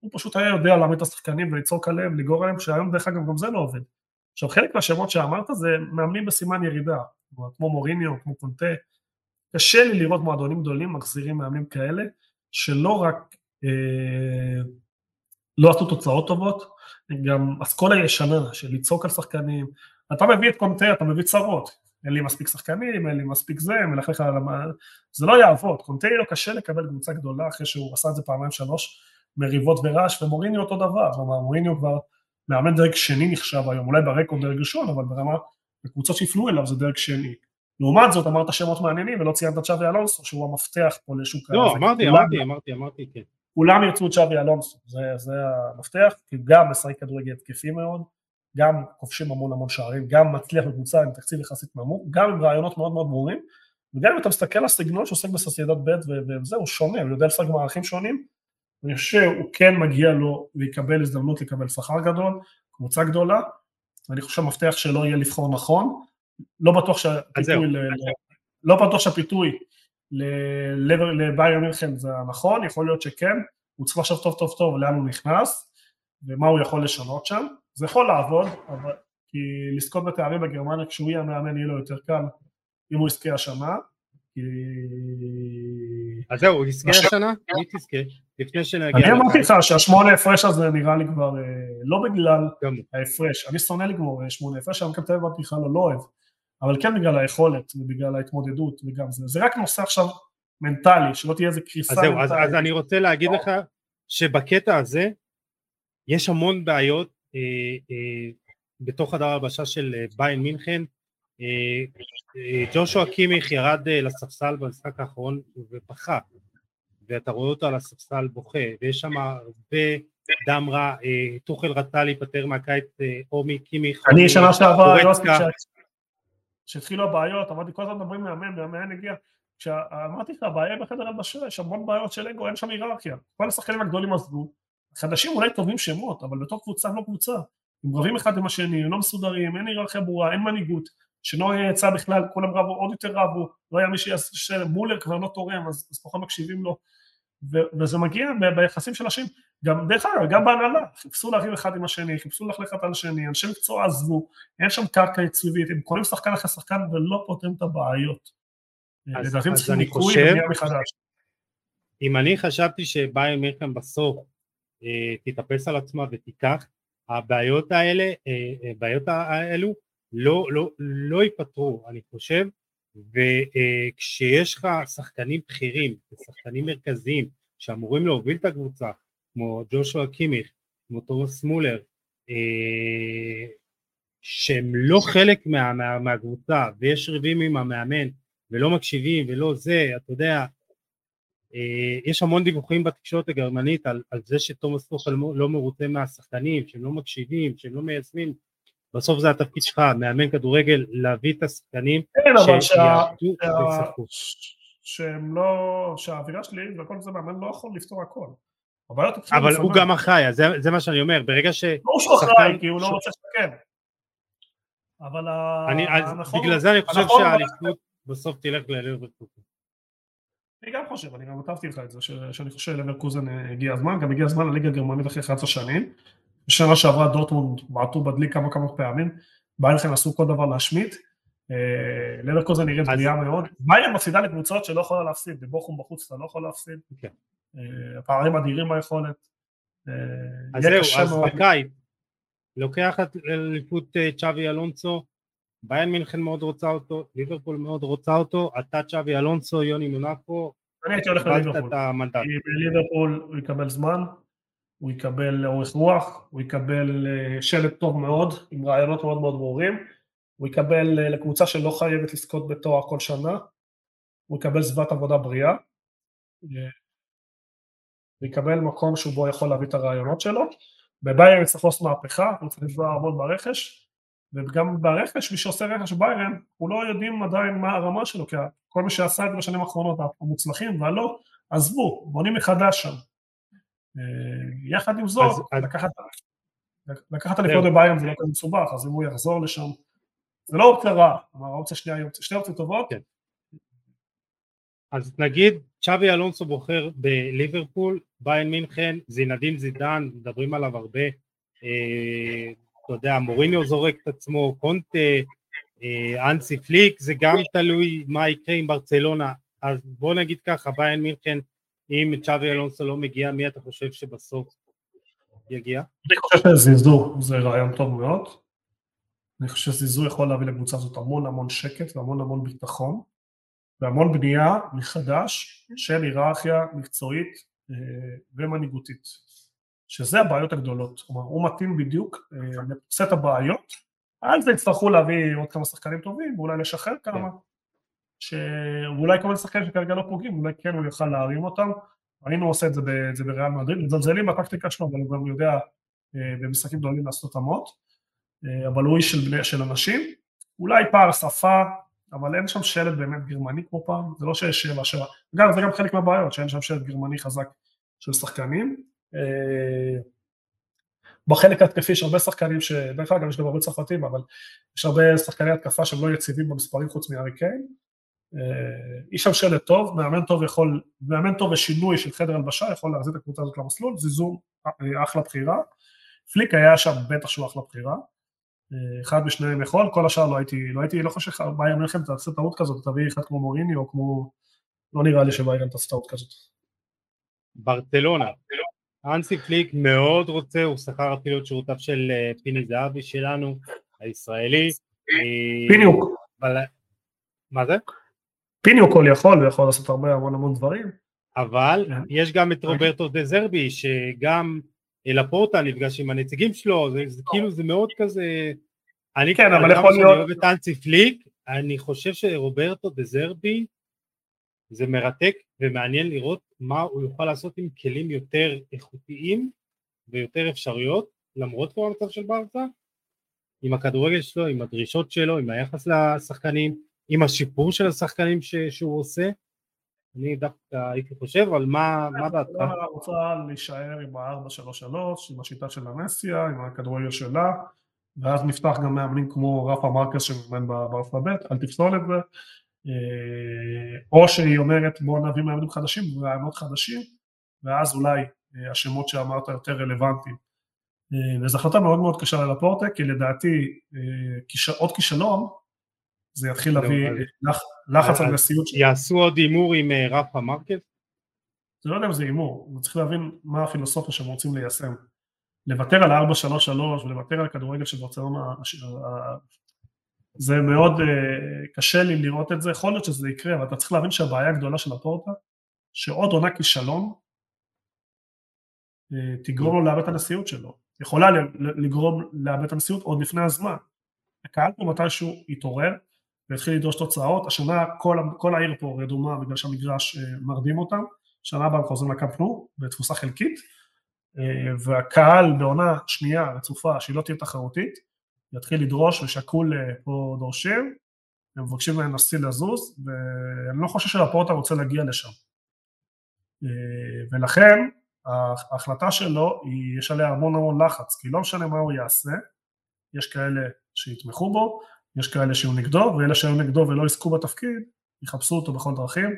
הוא פשוט היה יודע להעמיד את השחקנים ולצעוק עליהם, לגרור עליהם, שהיום דרך אגב גם זה לא עובד. עכשיו חלק מהשמות שאמרת זה מאמנים בסימן ירידה, כמו מוריניו, כמו קונטה, קשה לי לראות מועדונים גדולים מחזירים מאמנים כאלה, שלא רק אה, לא עשו תוצאות טובות, גם אסכולה ישנה של לצעוק על שחקנים, אתה מביא את קונטה, אתה מביא צרות, אין לי מספיק שחקנים, אין לי מספיק זה, מלכלך על המ... זה לא יעבוד, קונטה יהיה לו קשה לקבל קבוצה גדולה אחרי שהוא עשה את זה פעמיים שלוש, מריבות ורעש, ומוריני אותו דבר, כלומר מוריני כבר מאמן דרג שני נחשב היום, אולי ברקורד דרג ראשון, אבל ברמה, בקבוצות שיפנו אליו זה דרג שני. לעומת זאת אמרת שמות מעניינים ולא ציינת צ'אבי אלונסו שהוא המפתח פה לשוק לא, אמרתי, אמרתי, אמרתי, אמרתי, כן. כולם ירצו צ'אבי אלונסו, זה, זה המפתח, כי גם משחק כדורגל התקפי מאוד, גם כובשים המון המון שערים, גם מצליח בקבוצה עם תקציב יחסית נמוך, גם עם רעיונות מאוד מאוד ברורים, וגם אם אתה מסתכל על הסגנון שעוסק בסוסיידד ב' וזה, הוא שונה, הוא יודע לשחק במערכים שונים, אני חושב שהוא כן מגיע לו ויקבל הזדמנות לקבל שכר גדול, קבוצה גדולה, ואני חושב שהמפתח שלו יהיה לבחור נכון, לא בטוח שהפיתוי, ל... לא בטוח שהפיתוי לביירן מינכן זה הנכון, יכול להיות שכן, הוא צריך לחשוב טוב טוב טוב לאן הוא נכנס ומה הוא יכול לשנות שם, זה יכול לעבוד, אבל כי לזכות בתארים בגרמניה כשהוא יהיה המאמן יהיה לו יותר קל אם הוא יזכה השנה, כי... אז זהו, הוא יזכה השנה? מי תזכה? לפני שנגיע... אני אמרתי לך שהשמונה הפרש הזה נראה לי כבר, אה, לא בגלל ההפרש, אני שונא לגמור אה, שמונה הפרש, אני כתב בכלל לא אוהב, אבל כן בגלל היכולת ובגלל ההתמודדות וגם זה, זה רק נושא עכשיו מנטלי, שלא תהיה איזה קריסה אז זהו, אז, אז אני רוצה להגיד לך שבקטע הזה יש המון בעיות אה, אה, בתוך חדר הלבשה של אה, ביין מינכן, אה, אה, ג'ושוע קימיך ירד אה, לספסל במשחק האחרון ובכה, ואתה רואה אותו על הספסל בוכה, ויש שם הרבה דם רע, אה, טוחל רצה להיפטר מהקיץ אה, או מקימיך. אני שנה שעברה, יוסי, כשהתחילו הבעיות, אמרתי כל הזמן מדברים מאמן, והמאמן הגיע, כשאמרתי לך, הבעיה בחדר הלבשה, יש המון בעיות של אגו, אין שם היררכיה, כל השחקנים הגדולים עזבו, חדשים אולי טובים שמות, אבל בתור קבוצה לא קבוצה, הם רבים אחד עם השני, הם לא מסודרים, אין היררכיה ברורה, אין מנהיגות, שנוי יצא בכלל, כולם רבו, עוד יותר רבו, לא היה מי שיעשה, מולר כבר לא תורם, אז, אז פחות מקשיבים לו, וזה מגיע ביחסים של אנשים, גם דרך אגב, גם בהנהלה, חיפשו לריב אחד עם השני, חיפשו ללכת על השני, אנשי מקצוע עזבו, אין שם קרקע יציבית, הם קונים שחקן אחרי שחקן ולא פותרים את הבעיות. לדעתי הם צריכים ניקוי ובנייה מחדש. אם אני חשבתי שביירן מירקן בסוף אה, תתאפס על עצמה ותיקח, הבעיות האלה, אה, הבעיות האלו לא, לא, לא ייפתרו, אני חושב, וכשיש לך שחקנים בכירים ושחקנים מרכזיים שאמורים להוביל את הקבוצה, כמו ג'ושוע קימיך, כמו תומאס מולר, אה, שהם לא חלק מה, מה, מהקבוצה ויש ריבים עם המאמן ולא מקשיבים ולא זה, אתה יודע, אה, יש המון דיווחים בתקשורת הגרמנית על, על זה שתומאס טוחל לא מרוצה מהשחקנים, שהם לא מקשיבים, שהם לא מיישמים, בסוף זה התפקיד שלך, מאמן כדורגל, להביא את השחקנים כן, שיעבדו וישחקו. שהם לא, שהאווירה שלי וכל זה מאמן לא יכול לפתור הכל. אבל הוא גם אחראי, זה, זה מה שאני אומר, ברגע ש... לא שהוא אחראי, כי הוא לא רוצה לשקם. אבל אני, הנכון... בגלל זה אני חושב שהאליפות בסוף תלך ללברקוזן. אני גם חושב, אני גם כתבתי לך את זה, שאני חושב שלברקוזן הגיע הזמן, גם הגיע הזמן לליגה הגרמנית אחרי 11 שנים. בשנה שעברה דורטמונד בעטו בדלי כמה כמה פעמים, ביינכן עשו כל דבר להשמיט. אה, לברקוזן נראית בריאה מאוד. ביירן מפסידה לקבוצות שלא יכולה להפסיד, בבוכום בחוץ אתה לא יכול להפסיד. כן. אה, הפערים אדירים ביכולת. אה, אז זהו, אז בקיץ, לוקח את אליפות צ'אבי אלונסו, ביין מינכן מאוד רוצה אותו, ליברפול מאוד רוצה אותו, אתה צ'אבי אלונסו, יוני מונקו, אני הייתי הולך לליברפול, כי בליברפול הוא יקבל זמן, הוא יקבל אורך רוח, הוא יקבל שלט טוב מאוד, עם רעיונות מאוד מאוד ברורים, הוא יקבל לקבוצה שלא חייבת לזכות בתואר כל שנה, הוא יקבל סביבת עבודה בריאה, ויקבל מקום שבו יכול להביא את הרעיונות שלו. בביירן יצטרך לעשות מהפכה, הוא צריך המון ברכש, וגם ברכש, מי שעושה רכש ביירן, הוא לא יודעים עדיין מה הרמה שלו, כי כל מי שעשה את זה בשנים האחרונות, המוצלחים והלא, עזבו, בונים מחדש שם. אה, יחד עם זאת, לקחת, לקחת אליפות בביירן זה לא כזה מסובך, אז אם הוא יחזור לשם, זה לא אופציה רעה, כלומר האופציה שנייה היא שתי אופציות טובות. כן. אז נגיד צ'אבי אלונסו בוחר בליברפול, ביין מינכן, זינדין זידן, מדברים עליו הרבה, אה, אתה יודע, מוריניו זורק את עצמו, קונטה, אה, אנסי פליק, זה גם תלוי מה יקרה עם ברצלונה, אז בוא נגיד ככה, ביין מינכן, אם צ'אבי אלונסו לא מגיע, מי אתה חושב שבסוף יגיע? אני חושב שזיזו זה רעיון טוב מאוד. אני חושב שזיזו יכול להביא לקבוצה הזאת המון המון שקט והמון המון ביטחון והמון בנייה מחדש של היררכיה מקצועית אה, ומנהיגותית, שזה הבעיות הגדולות, כלומר הוא מתאים בדיוק אה, לסט הבעיות, על זה יצטרכו להביא עוד כמה שחקנים טובים ואולי לשחרר כמה, כן. שאולי כל מיני שחקנים שכרגע לא פוגעים, אולי כן הוא יוכל להרים אותם, ראינו עושה את זה, זה בריאל מדריד, מזלזלים בטקטיקה שלו, אבל הוא גם יודע אה, במשחקים גדולים לעשות התאמות, אבל הוא איש של, של אנשים, אולי פער שפה, אבל אין שם שלט באמת גרמני כמו פעם, זה לא שיש שבע שבע, אגב זה גם חלק מהבעיות, שאין שם שלט גרמני חזק של שחקנים. אה, בחלק ההתקפי יש הרבה שחקנים, שדרך אגב יש גם הרבה צרפתים, אבל יש הרבה שחקני התקפה שהם לא יציבים במספרים חוץ מארי קיין. איש שם שלט טוב, מאמן טוב יכול, מאמן טוב ושינוי של חדר הלבשה יכול להחזיר את הקבוצה הזאת למסלול, זיזום אה, אחלה בחירה. פליק היה שם בטח שהוא אחלה בחירה. אחד משניהם יכול, כל השאר לא הייתי, לא הייתי, לא חושב שביירן מלחם תעשה טעות כזאת, תביא אחד כמו מוריני או כמו, לא נראה לי שבאיירן תעשה טעות כזאת. ברטלונה, אנסי פליק מאוד רוצה, הוא שכר אפילו את שירותיו של אה, פיני זהבי שלנו, הישראלי. פיניוק. מה זה? פיניוק כל יכול ויכול לעשות הרבה המון המון דברים. אבל כן. יש גם את רוברטו דה זרבי שגם לאפורטה נפגש עם הנציגים שלו, זה, זה כאילו זה מאוד כזה, אני כן, אבל יכול להיות, אני אוהב את האנזי פליק, אני חושב שרוברטו דה זרבי זה מרתק ומעניין לראות מה הוא יוכל לעשות עם כלים יותר איכותיים ויותר אפשריות, למרות כל המצב של ברסה, עם הכדורגל שלו, עם הדרישות שלו, עם היחס לשחקנים, עם השיפור של השחקנים ש, שהוא עושה, אני דווקא הייתי חושב על מה, מה דעתך? אני רוצה להישאר עם ה-4-3-3, עם השיטה של המסיה, עם הכדורגל שלה, ואז נפתח גם מאמנים כמו רפה מרקס שמאמן באלפאבית, אל תפסול את זה, אה, או שהיא אומרת בואו נביא מאמנים חדשים ורעיונות חדשים, ואז אולי אה, השמות שאמרת יותר רלוונטיים. אה, וזו החלטה מאוד מאוד קשה ללפורטה, כי לדעתי עוד כישלון זה יתחיל להביא לחץ על נשיאות. יעשו עוד הימור עם אה, רפה מרקס? זה לא יודע אם זה הימור, צריך להבין מה הפילוסופיה שהם רוצים ליישם. לוותר על 4-3-3 ולוותר על כדורגל של ברצלונה, זה מאוד אה, קשה לי לראות את זה, יכול להיות שזה יקרה, אבל אתה צריך להבין שהבעיה הגדולה של הפורטה, שעוד עונה כישלון, אה, תגרום לו לאבד את הנשיאות שלו. יכולה לגרום לאבד את הנשיאות עוד לפני הזמן. הקהל פה מתישהו יתעורר, והתחיל לדרוש תוצאות, השנה כל, כל העיר פה רדומה בגלל שהמגרש אה, מרדים אותם, שנה הבאה הם חוזרים לקמפנו בתפוסה חלקית, אה, והקהל בעונה שנייה רצופה שהיא לא תהיה תחרותית, יתחיל לדרוש ושקול אה, פה דורשים, הם מבקשים לנשיא לזוז, ואני לא חושב שלפורטה רוצה להגיע לשם. ולכן ההחלטה שלו, יש עליה המון המון לחץ, כי לא משנה מה הוא יעשה, יש כאלה שיתמכו בו, יש כאלה שהיו נגדו, ואלה שהיו נגדו ולא עסקו בתפקיד, יחפשו אותו בכל דרכים,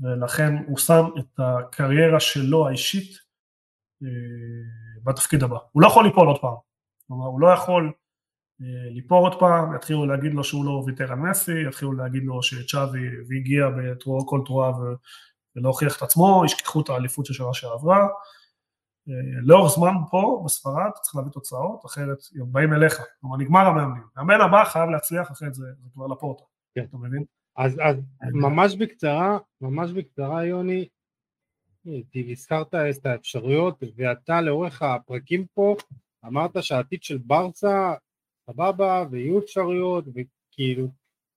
ולכן הוא שם את הקריירה שלו האישית אה, בתפקיד הבא. הוא לא יכול ליפול עוד פעם, כלומר הוא לא יכול אה, ליפול עוד פעם, יתחילו להגיד לו שהוא לא ויתר על מסי, יתחילו להגיד לו שצ'אבי והגיע בכל תרועה ולא הוכיח את עצמו, ישכחו את האליפות של שנה שעברה, לאורך זמן פה בספרד צריך להביא תוצאות, אחרת באים אליך, כלומר נגמר המאמנים. המאמן הבא חייב להצליח אחרי זה, זה כבר לפורטה, כן. אתה מבין? אז, אז ממש בקצרה, ממש בקצרה יוני, הזכרת את האפשרויות ואתה לאורך הפרקים פה אמרת שהעתיד של ברסה סבבה ויהיו אפשרויות וכאילו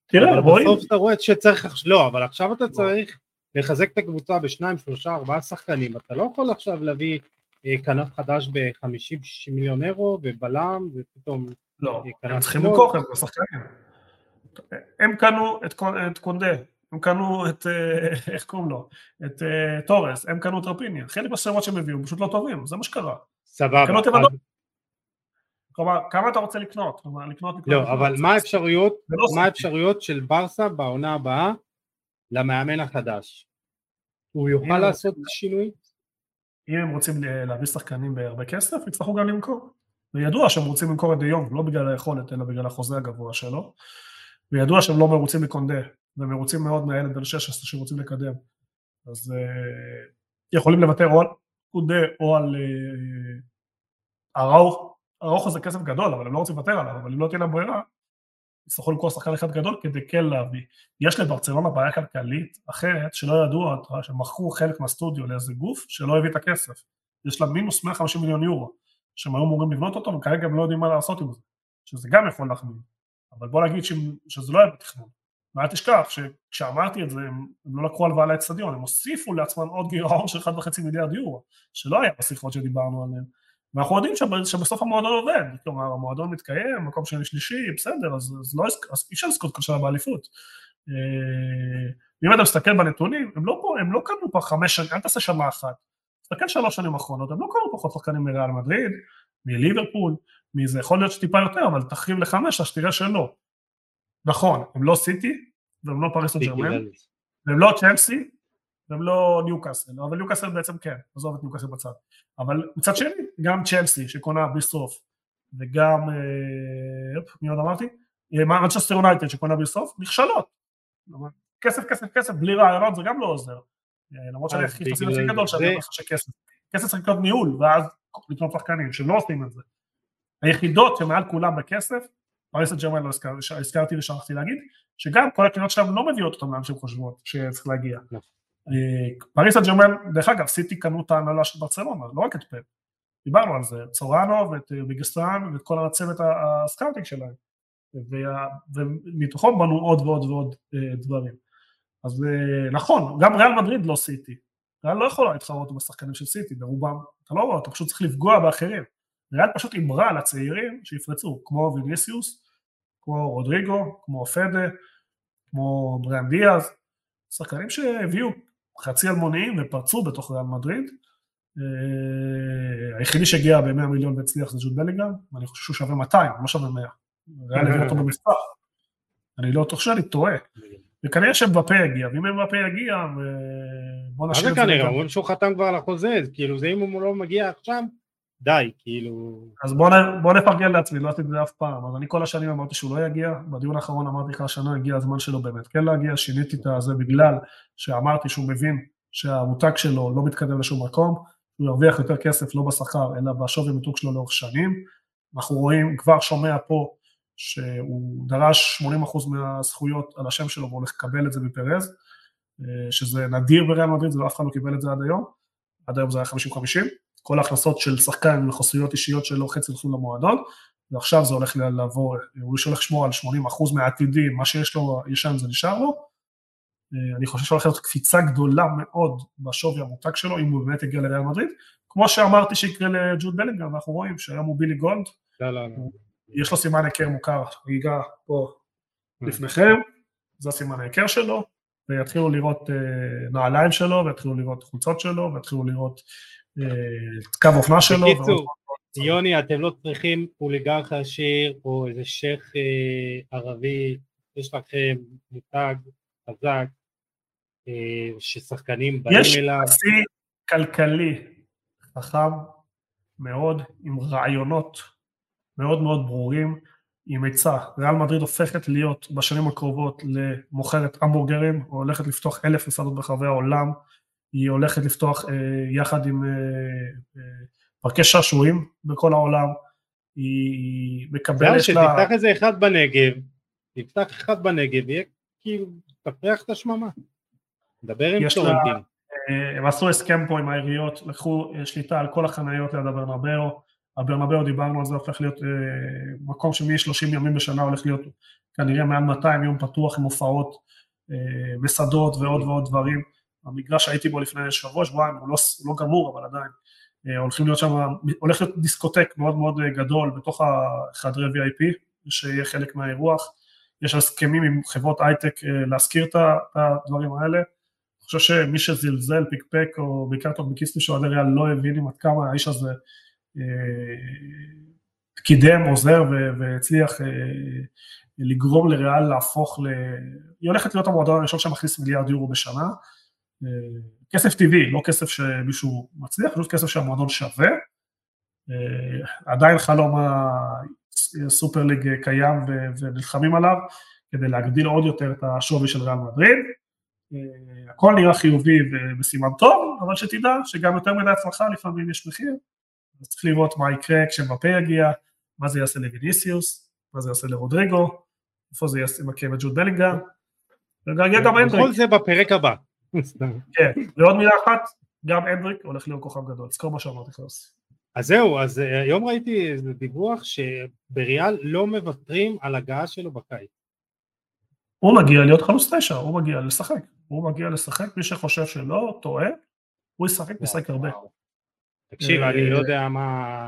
תראה בואי בסוף אתה רואה שצריך לא אבל עכשיו אתה צריך לחזק את הקבוצה בשניים שלושה ארבעה שחקנים אתה לא יכול עכשיו להביא כנף חדש ב-50-60 מיליון אירו ובלם ופתאום לא, אה, הם צריכים למכור את השחקנים הם קנו את, את קונדה הם קנו את, אה, (laughs) איך קוראים לו, את תורס, הם קנו את רפיניה, חלק מהשמות שהם הביאו פשוט לא טובים, זה מה שקרה. סבבה. אז... כלומר, כמה אתה רוצה לקנות? כלומר, לקנות, לקנות לא, אבל מה האפשרויות, לא מה האפשרויות של ברסה בעונה הבאה למאמן החדש? הוא יוכל לעשות שינוי? אם הם רוצים להביא שחקנים בהרבה כסף, יצטרכו גם למכור. וידוע שהם רוצים למכור את דיון, לא בגלל היכולת, אלא בגלל החוזה הגבוה שלו. וידוע שהם לא מרוצים מקונדה, והם מרוצים מאוד מהילד בן 16 שרוצים לקדם. אז uh, יכולים לוותר או על קודה או על אראוך, אראוך זה כסף גדול, אבל הם לא רוצים לוותר עליו, אבל אם לא תהיה להם ברירה, יצטרכו למכור שחקן אחד גדול כדי כן להביא. יש לברצלונה בעיה כלכלית אחרת שלא אותה, שמכרו חלק מהסטודיו לאיזה גוף שלא הביא את הכסף. יש לה מינוס 150 מיליון יורו, שהם היו אמורים לבנות אותו וכרגע הם לא יודעים מה לעשות עם זה, שזה גם יכול להחמיא. אבל בוא נגיד. שזה לא היה בתכנון. ואל תשכח שכשאמרתי את זה הם, הם לא לקחו הלוואה לאצטדיון, הם הוסיפו לעצמם עוד גירעון של 1.5 מיליארד יורו, שלא היה בשיחות שדיברנו עליהן. ואנחנו יודעים שבסוף המועדון עובד, כלומר המועדון מתקיים, מקום שני שלישי, בסדר, אז, אז, לא, אז אי אפשר לזכות כל שנה באליפות. אה, אם אתה מסתכל בנתונים, הם לא, הם לא קנו פה חמש שנים, אל תעשה שנה אחת, תסתכל שלוש שנים אחרונות, הם לא קנו פחות שחקנים מריאל מדריד, מליברפול, מזה, יכול להיות טיפה יותר, אבל תרחיב לחמש, אז תראה שלא. נכון, הם לא סיטי, והם לא פריס ג'רמן, והם לא צ'לסי, והם לא ניוקאסל, אבל ניוקאסל בעצם כן, עזוב את ניוקאסל בצד. אבל מצד שני, גם צ'לסי שקונה בלי סוף, וגם, אה, מי עוד אמרתי? מנצ'סטר יונייטד שקונה בלי סוף, נכשלות. כסף, כסף, כסף, בלי רעיונות זה גם לא עוזר. אה, למרות שאני הכי הכי גדול שאני אומר לך שכסף. כסף צריך לקנות ניהול, ואז לקנות שחקנים, שהם לא עושים את זה. היחידות שמעל כולם בכסף, פריס סן ג'רמן לא הזכרתי ושכחתי להגיד, שגם כל הקניות שלהם לא מביאות אותם לאן שהן חושבות שצריך להגיע. אה, פריס סן דרך אגב, סיטי קנו את ההנהלה של ברצלונה, לא רק את פפ. דיברנו על זה, סוריאנו ואת אה, בגיריסטיין ואת כל הצוות ה scouting שלהם. ומתוכו בנו עוד ועוד ועוד אה, דברים. אז נכון, גם ריאל מדריד לא סיטי. ריאל לא יכולה להתחרות בשחקנים של סיטי, ברובם. אתה לא רואה, אתה פשוט צריך לפגוע באחרים. ריאל פשוט אמרה לצעירים שיפרצו, כמו ויניסיוס, כמו רודריגו, כמו פדה, כמו בריאן דיאז, שחקנים שהביאו חצי אלמוניים ופרצו בתוך ריאל מדריד. אה, היחידי שהגיע ב-100 מיליון והצליח זה ג'וד בלינגהם, ואני חושב שהוא שווה 200, לא שווה 100. ריאל הביא אותו במספר. אני לא חושב שאני טועה. וכנראה שבפה יגיע, ואם בפה יגיע, בוא נשאיר את זה. מה זה כנראה? אומרים שהוא חתם כבר על החוזה, כאילו זה אם הוא לא מגיע עכשיו, די, כאילו... אז בוא, בוא נפרגן לעצמי, לא עשיתי את זה אף פעם, אז אני כל השנים אמרתי שהוא לא יגיע, בדיון האחרון אמרתי לך השנה הגיע הזמן שלו באמת כן להגיע, שיניתי את זה בגלל שאמרתי שהוא מבין שהמותג שלו לא מתקדם לשום מקום, הוא ירוויח יותר כסף לא בשכר אלא בשווי מיתוג שלו לאורך שנים, אנחנו רואים, כבר שומע פה שהוא דרש 80% מהזכויות על השם שלו והוא הולך לקבל את זה מפרז, אה, שזה נדיר בריאל מדריד, ואף אחד לא קיבל את זה עד היום, עד היום זה היה 50-50, כל ההכנסות של שחקן וחסויות אישיות שלו חצי הולכים למועדון, ועכשיו זה הולך לעבור, הוא הולך לשמור על 80% מהעתידים, מה שיש לו ישן זה נשאר לו. אה, אני חושב שהולכת להיות קפיצה גדולה מאוד בשווי המותג שלו, אם הוא באמת יגיע לריאל מדריד, כמו שאמרתי שיקרה לג'וד בלינגר, אנחנו רואים שהיום הוא בילי גולד, לא, לא, לא. יש לו סימן היכר מוכר, ריגה פה mm. לפניכם, זה הסימן ההיכר שלו, ויתחילו לראות אה, נעליים שלו, ויתחילו לראות חולצות שלו, ויתחילו לראות קו אופנה שלו. בקיצור, יוני, אתם לא צריכים אוליגרך עשיר או איזה שייח' אה, ערבי, יש לכם מותג חזק אה, ששחקנים באים אליו. יש שיא כלכלי חכם מאוד, עם רעיונות מאוד מאוד ברורים, עם היצע. ריאל מדריד הופכת להיות בשנים הקרובות למוכרת המבורגרים, או הולכת לפתוח אלף מסעדות ברחבי העולם. היא הולכת לפתוח אה, יחד עם אה, אה, פרקי שעשועים בכל העולם, היא מקבלת. שתפתח איזה אחד בנגב, תפתח אחד בנגב, יהיה כאילו, תפריח את השממה. דבר עם טורנטין. הם עשו הסכם פה עם העיריות, לקחו שליטה על כל החניות ליד הברנבאו, הברנבאו דיברנו על זה, הופך להיות מקום שמ-30 ימים בשנה הולך להיות כנראה מעל 200 יום פתוח עם הופעות, מסעדות ועוד ועוד דברים. המגרש שהייתי בו לפני שבוע, שבועיים, הוא לא, הוא לא גמור, אבל עדיין. אה, הולכים להיות שם, הולך להיות דיסקוטק מאוד מאוד אה, גדול בתוך החדרי VIP, שיהיה חלק מהאירוח. יש הסכמים עם חברות הייטק אה, להשכיר את הדברים האלה. אני חושב שמי שזלזל, פיקפק, או בעיקר טוב בקיסטי של אוהדי ריאל, לא הבין עם עד כמה האיש הזה קידם, עוזר והצליח לגרום לריאל להפוך ל... היא הולכת להיות המועדון הראשון שמכניס מיליארד יורו בשנה. כסף טבעי, לא כסף שמישהו מצליח, פשוט כסף שהמועדון שווה. עדיין חלום הסופר ליג קיים ונלחמים עליו, כדי להגדיל עוד יותר את השווי של ריאל מדריד. אה, הכל נראה חיובי וסימן טוב, אבל שתדע שגם יותר מדי הצלחה לפעמים יש מחיר, אז צריך לראות מה יקרה כשמפה יגיע, מה זה יעשה לוויניסיוס, מה זה יעשה לרודריגו, איפה זה יעשה מכה את ג'וד בלינגהם, וגם גם אנדריק. כל זה בפרק הבא. כן, ועוד מילה אחת, גם אנדריק הולך להיות כוכב גדול, זכור מה שאמרתי לך יוסי. אז זהו, אז אה, היום ראיתי איזה דיווח שבריאל לא מוותרים על הגעה שלו בקיץ. הוא מגיע להיות חלוץ תשע, הוא מגיע לשחק, הוא מגיע לשחק, מי שחושב שלא, טועה, הוא ישחק, משחק הרבה. תקשיב, אני לא יודע מה,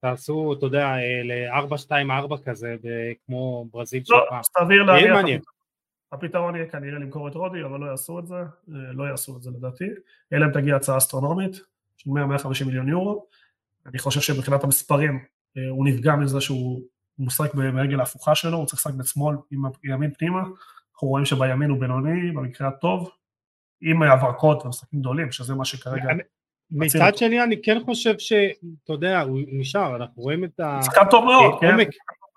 תעשו, אתה יודע, ל-4-2-4 כזה, כמו ברזיל שלך. לא, סביר להניח, הפתרון יהיה כנראה למכור את רודי, אבל לא יעשו את זה, אה, לא יעשו את זה לדעתי, אלא אם תגיע הצעה אסטרונומית, של 100-150 מיליון יורו, אני חושב שמבחינת המספרים, אה, הוא נפגע מזה שהוא משחק ברגל ההפוכה שלו, הוא צריך לשחק בשמאל עם ימין פנימה, אנחנו רואים שבימין הוא בינוני, במקרה הטוב, עם הברקות ומשחקים גדולים, שזה מה שכרגע... מצד שני אני כן חושב שאתה יודע, הוא נשאר, אנחנו רואים את ה... שחקן טוב מאוד, כן?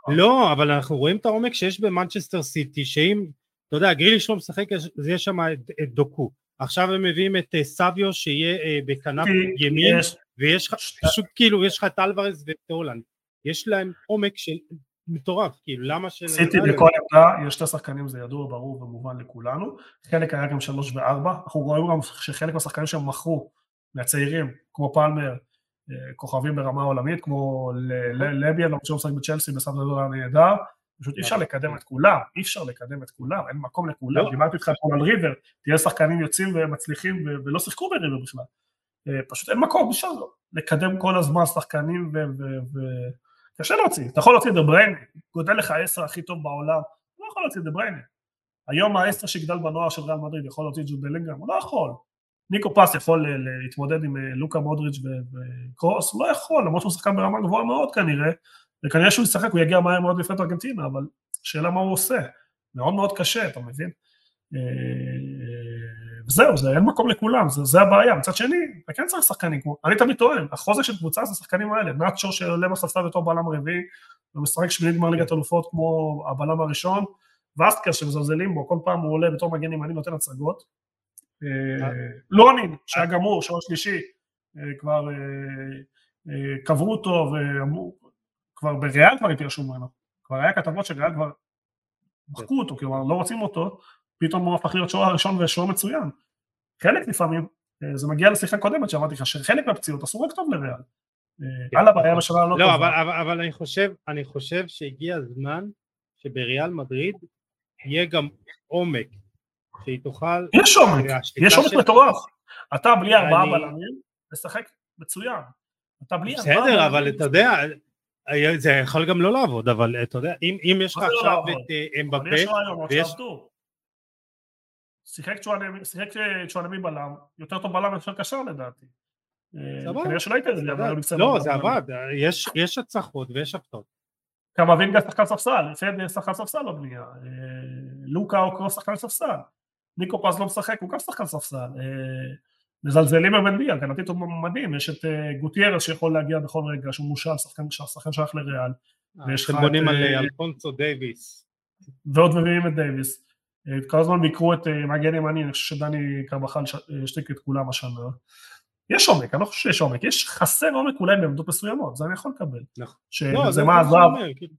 לא, אבל אנחנו רואים את העומק שיש במנצ'סטר סיטי, שאם, אתה יודע, גריליש לא משחק, יש שם את דוקו. עכשיו הם מביאים את אה, סביו שיהיה אה, בכנף ימין, ויש לך, פשוט כאילו, יש לך את אלוורז ואת הולנד. יש להם עומק של מטורף, כאילו למה של... סיטי בכל עמדה, יש שתי שחקנים, זה ידוע, ברור ומובן לכולנו, חלק היה גם שלוש וארבע, אנחנו רואים גם שחלק מהשחקנים שהם מכרו, מהצעירים, כמו פלמר, אה, כוכבים ברמה עולמית, כמו לביאן, למרות שהוא משחק בצ'לסי בסדר גודל הנהדר, פשוט אי אפשר נכון. לקדם את כולם, אי אפשר לקדם את כולם, אין מקום לכולם, לא. דיברתי איתך פה על ריבר, תהיה שחקנים יוצאים ומצליחים ולא שיחקו בריבר בכלל, אה, פשוט אין מקום, אפשר לקדם כל הזמן שחקנים קשה להוציא, אתה יכול להוציא את דבריינה, גודל לך העשר הכי טוב בעולם, לא יכול להוציא את דבריינה. היום העשר שגדל בנוער של ריאל מדריד יכול להוציא את ג'וד בלינגהם, הוא לא יכול. ניקו פס יכול להתמודד עם אה, לוקה מודריץ' וקרוס, הוא לא יכול, למרות שהוא שחקן ברמה גבוהה מאוד כנראה, וכנראה שהוא ישחק, הוא יגיע מהר מאוד לפני ארגנטינה, אבל שאלה מה הוא עושה, מאוד מאוד קשה, אתה מבין? אה, וזהו, זה אין מקום לכולם, זה, זה הבעיה. מצד שני, אתה כן צריך שחקנים, כמו, אני תמיד טוען, החוזק של קבוצה זה השחקנים האלה, נאצ'ו שעולה בספסל בתור בלם רביעי, ומשחק שמינית גמר ליגת אלופות כמו הבלם הראשון, ואסטקר שמזלזלים בו, כל פעם הוא עולה בתור מגן ימני נותן הצגות. אה, לונין, שהיה גמור, שוער שלישי, אה, כבר קברו אותו ואמרו, כבר בריאל כבר התיישרו ממנו, כבר היה כתבות שריאל כבר מחקו אותו, כלומר לא רוצים אותו, פתאום הוא הפך להיות שוער הראשון ושוער מצוין. חלק לפעמים, אה, זה מגיע לשיחה קודמת שאמרתי לך, שחלק מהפציעות רק טוב לריאל. הלאה בעיה בשנה לא טובה. לא, אבל, אני חושב, אני חושב שהגיע הזמן שבריאל מדריד יהיה גם עומק, שהיא תוכל... יש עומק, יש עומק מטורף. אתה בלי ארבעה בלמים, לשחק מצוין. אתה בלי ארבעה. בסדר, אבל אתה יודע, זה יכול גם לא לעבוד, אבל אתה יודע, אם, אם יש לך לא עכשיו את אה, אמבפה, ויש... שיחק צ'ואנמי בלם, יותר טוב בלם יותר קשר לדעתי. אה, כנראה שלא היית יודע, לא, זה עבד, יש הצלחות ויש הפתעות. קמבינגה שחקן ספסל, פדה שחקן ספסל בבנייה, אה, לוקה או קרוס שחקן ספסל, ניקו פז לא משחק, הוא גם שחקן ספסל, אה, מזלזלים בבן הגנתית הוא מדהים, יש את גוטיירס שיכול להגיע בכל רגע, שהוא מושאל, שחקן שייך לריאל. אתם בונים על אלפונסו דייוויס. ועוד מביאים את דייוויס. כל הזמן ביקרו את אה, מגן ימני, אני חושב שדני קרבחל השתיק את כולם השנה. יש עומק, אני לא חושב שיש עומק, יש חסר עומק אולי בעמדות מסוימות, זה אני יכול לקבל. נכון. שזה מה עזב. כאילו.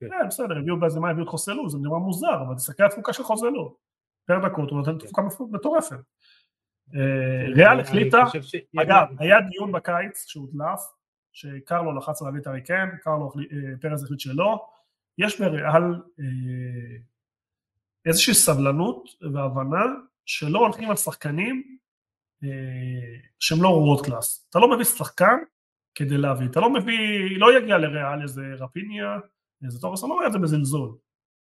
כן, בסדר, הביאו באיזה מה הביאו את חוסלו, זה נראה מוזר, אבל תסתכל על התפוקה של חוסלו. פר דקות הוא נותן תפוקה מטורפת. אה, ריאל החליטה, אגב, היה דיון בקיץ שהודלף, שקרלו לחץ להביא את הריקן, קרלו אה, פרז החליט שלא, יש בריאל איזושהי סבלנות והבנה שלא הולכים על שחקנים אה, שהם לא world class. אתה לא מביא שחקן כדי להביא, אתה לא מביא, לא יגיע לריאל איזה רפיניה, איזה תורס, אני לא אומר את זה בזלזול.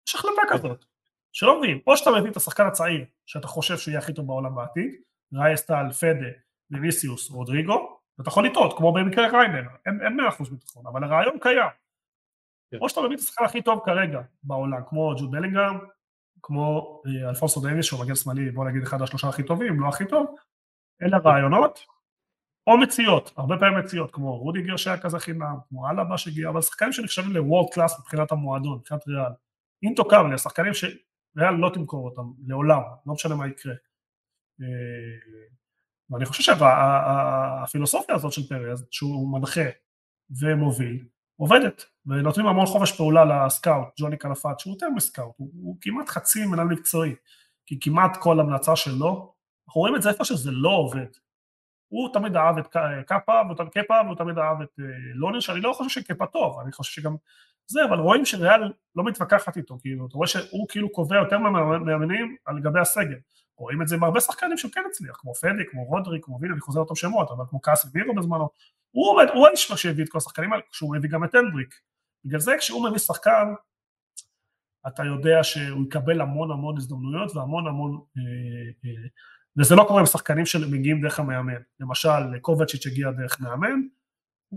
יש החלטה כזאת, שלא מבין, או שאתה מביא את השחקן הצעיר שאתה חושב שהוא יהיה הכי טוב בעולם בעתיד, רייסטל, פדה, ויניסיוס, רודריגו, ואתה יכול לטעות, כמו במקרה ריינר, אין מאה אחוז ביטחון, אבל הרעיון קיים. כן. או שאתה מביא את השחקן הכי טוב כרגע בעולם, כמו ג'וד בלינגרם, כמו אה, אלפונסו דייוויס שהוא מגן שמאלי בוא נגיד אחד השלושה הכי טובים לא הכי טוב אלה רעיונות או מציאות הרבה פעמים מציאות כמו רודיגר שהיה כזה חינם כמו אלאבה שהגיע אבל שחקנים שנחשבים ל world class מבחינת המועדון מבחינת ריאל אינטו קרלי השחקנים ריאל לא תמכור אותם לעולם, לא משנה מה יקרה. ואני חושב שהפילוסופיה הזאת של פרז, שהוא מנחה ומוביל, עובדת, ונותנים המון חופש פעולה ל scout, ג'וני קלאפאט, שהוא יותר מ scout, הוא, הוא כמעט חצי מנהל מקצועי, כי כמעט כל המלצה שלו, אנחנו רואים את זה איפה שזה לא עובד. הוא תמיד אהב את קאפה, קאפה, והוא תמיד אהב את אה, לונר, שאני לא חושב שקאפה טוב, אני חושב שגם זה, אבל רואים שריאל לא מתווכחת איתו, כאילו, אתה רואה שהוא כאילו קובע יותר מאמנים על גבי הסגל. רואים את זה עם הרבה שחקנים שהוא כן הצליח, כמו פדי, כמו רודרי, כמו וילה, אני חוזר אותם שמות, אבל כמו קאסי וירו בזמנו, הוא עומד, הוא האיש שהביא את כל השחקנים האלה, כשהוא מביא גם את הנדריק. בגלל זה כשהוא מביא שחקן, אתה יודע שהוא יקבל המון המון הזדמנויות והמון המון... אה, אה, וזה לא קורה עם שחקנים שמגיעים דרך המאמן. למשל, קובצ'יץ' הגיע דרך מאמן,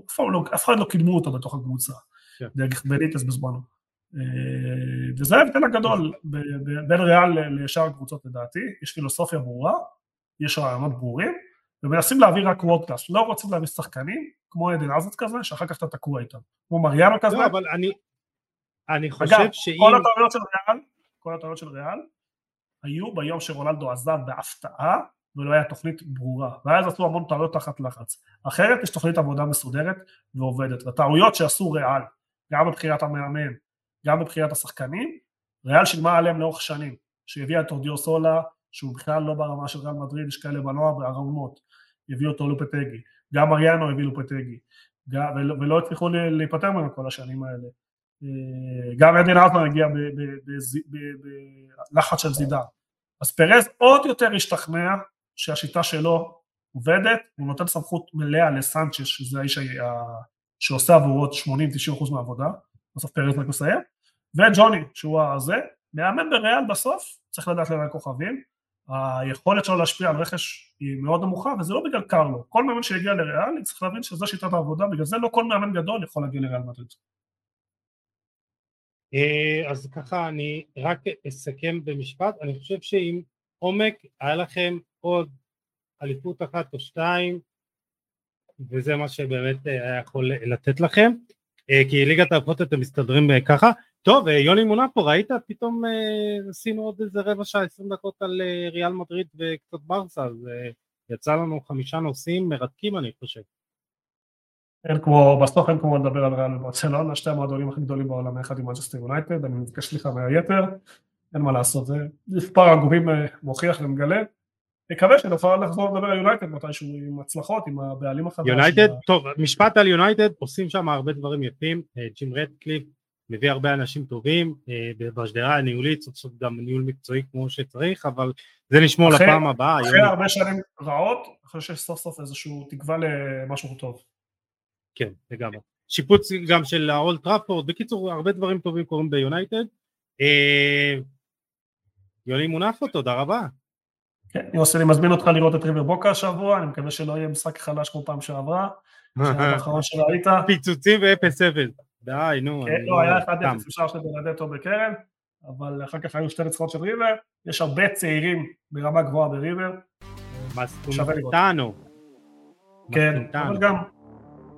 אף לא, אחד לא קידמו אותו בתוך הקבוצה, כן. דרך בניטס בזמנו. אה, וזה ההבדל הגדול בין ריאל לשאר הקבוצות לדעתי, יש פילוסופיה ברורה, יש רעיונות ברורים, ומנסים להביא רק וורקטאס, לא רוצים להביא שחקנים, כמו עדן עזת כזה, שאחר כך אתה תקוע איתם, כמו מריאנו כזה. לא, אבל אני, אני חושב אגב, שאם... כל הטעויות של ריאל, כל הטעויות של ריאל, היו ביום שרונלדו עזב בהפתעה, ולא היה תוכנית ברורה, ואז עשו המון טעויות תחת לחץ. אחרת יש תוכנית עבודה מסודרת ועובדת, והטעויות שעשו ריאל, גם בבחירת המאמן, גם בבחירת השחקנים, ריאל שילמה עליהם לאורך שנים, שהביאה את אורדיו סולה, שהוא בכלל לא ברמה של ריאל מדריד, יש כאלה בנוער בערמות, הביאו אותו לופטגי, גם אריאנו הביא לופטגי, ולא, הצליחו להיפטר ממנו כל השנים האלה. אה, גם עדן ארטמן הגיע בלחץ של זידן. אז פרז עוד יותר השתכנע שהשיטה שלו עובדת, הוא נותן סמכות מלאה לסנצ'ס, שזה האיש שעושה עבורו 80-90% מהעבודה, בסוף פרז רק מסיים, וג'וני, שהוא הזה, מאמן בריאל בסוף, צריך לדעת למה כוכבים, היכולת שלו להשפיע על רכש היא מאוד נמוכה, וזה לא בגלל קרלו. כל מאמן שיגיע לריאל, צריך להבין שזו שיטת העבודה, בגלל זה לא כל מאמן גדול יכול להגיע לריאל מדריד. אה, אז ככה אני רק אסכם במשפט, אני חושב שעם עומק היה לכם עוד אליפות אחת או שתיים, וזה מה שבאמת אה, היה יכול לתת לכם, אה, כי ליגת האלופות אתם מסתדרים ככה. טוב, יוני מונה פה, ראית? פתאום עשינו עוד איזה רבע שעה, עשרים דקות על ריאל מדריד וקצת ברסה, אז יצא לנו חמישה נושאים מרתקים אני חושב. אין כמו, בסוף אין כמו לדבר על ריאל וברצלונה, שתי המועדונים הכי גדולים בעולם, יחד עם מנצ'סטר יונייטד, אני מבקש סליחה מהיתר, אין מה לעשות, זה מספר הגובים אה, מוכיח ומגלה. נקווה שנוכל לחזור לדבר על יונייטד מתישהו עם הצלחות, עם הבעלים החדש. יונייטד, טוב, משפט על יונייטד, עושים שם הרבה דברים יפים, אה, ג'ים רדקליף מביא הרבה אנשים טובים, אה, בשדרה הניהולית צריך לעשות גם ניהול מקצועי כמו שצריך, אבל זה נשמור לפעם הבאה. אחרי הרבה שנים רעות, אחרי שיש סוף סוף איזשהו תקווה למשהו טוב. כן, לגמרי. שיפוץ גם של האולד טראפורד, בקיצור הרבה דברים טובים קורים ביונייטד. אה, יוני מונפו, תודה רבה. כן, יוסי, אני מזמין אותך לראות את ריבר בוקה השבוע, אני מקווה שלא יהיה משחק חלש כמו פעם שעברה. (laughs) פיצוצים ואפס אפס. די, נו. כן, לא, היה 1-0 אפשר של בנדטו בקרן, אבל אחר כך היו שתי נצחונות של ריבר. יש הרבה צעירים ברמה גבוהה בריבר. מסטומטנו. כן, אבל גם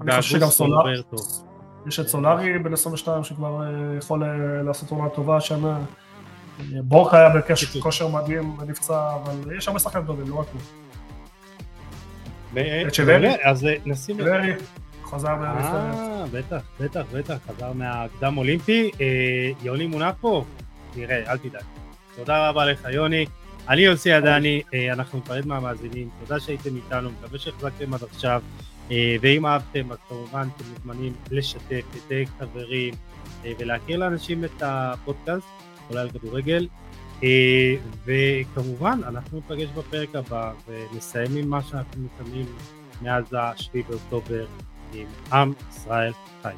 אני חושב שגם סולארי, יש את סולארי בן 22 שכבר אה, יכול אה, לעשות עונה טובה השנה. בורחה היה בקשר כושר מדהים ונפצע, אבל יש הרבה שחקנים טובים, לא רק הוא. את? אז אה, נשים... חזר מהנבחרת. אה, בטח, בטח, בטח, חזר מהקדם אולימפי. יוני מונפו, נראה, אל תדאג. תודה רבה לך יוני. אני יוסי עדני, אנחנו נפרד מהמאזינים, תודה שהייתם איתנו, מקווה שהחזקתם עד עכשיו. אה, ואם אהבתם אז כמובן אתם מוזמנים לשתף, לתייג חברים אה, ולהכיר לאנשים את הפודקאסט, אולי על כדורגל. אה, וכמובן אנחנו נפגש בפרק הבא ונסיים עם מה שאנחנו מקיימים מאז השביעי באוקטובר nehmen am Israel teil.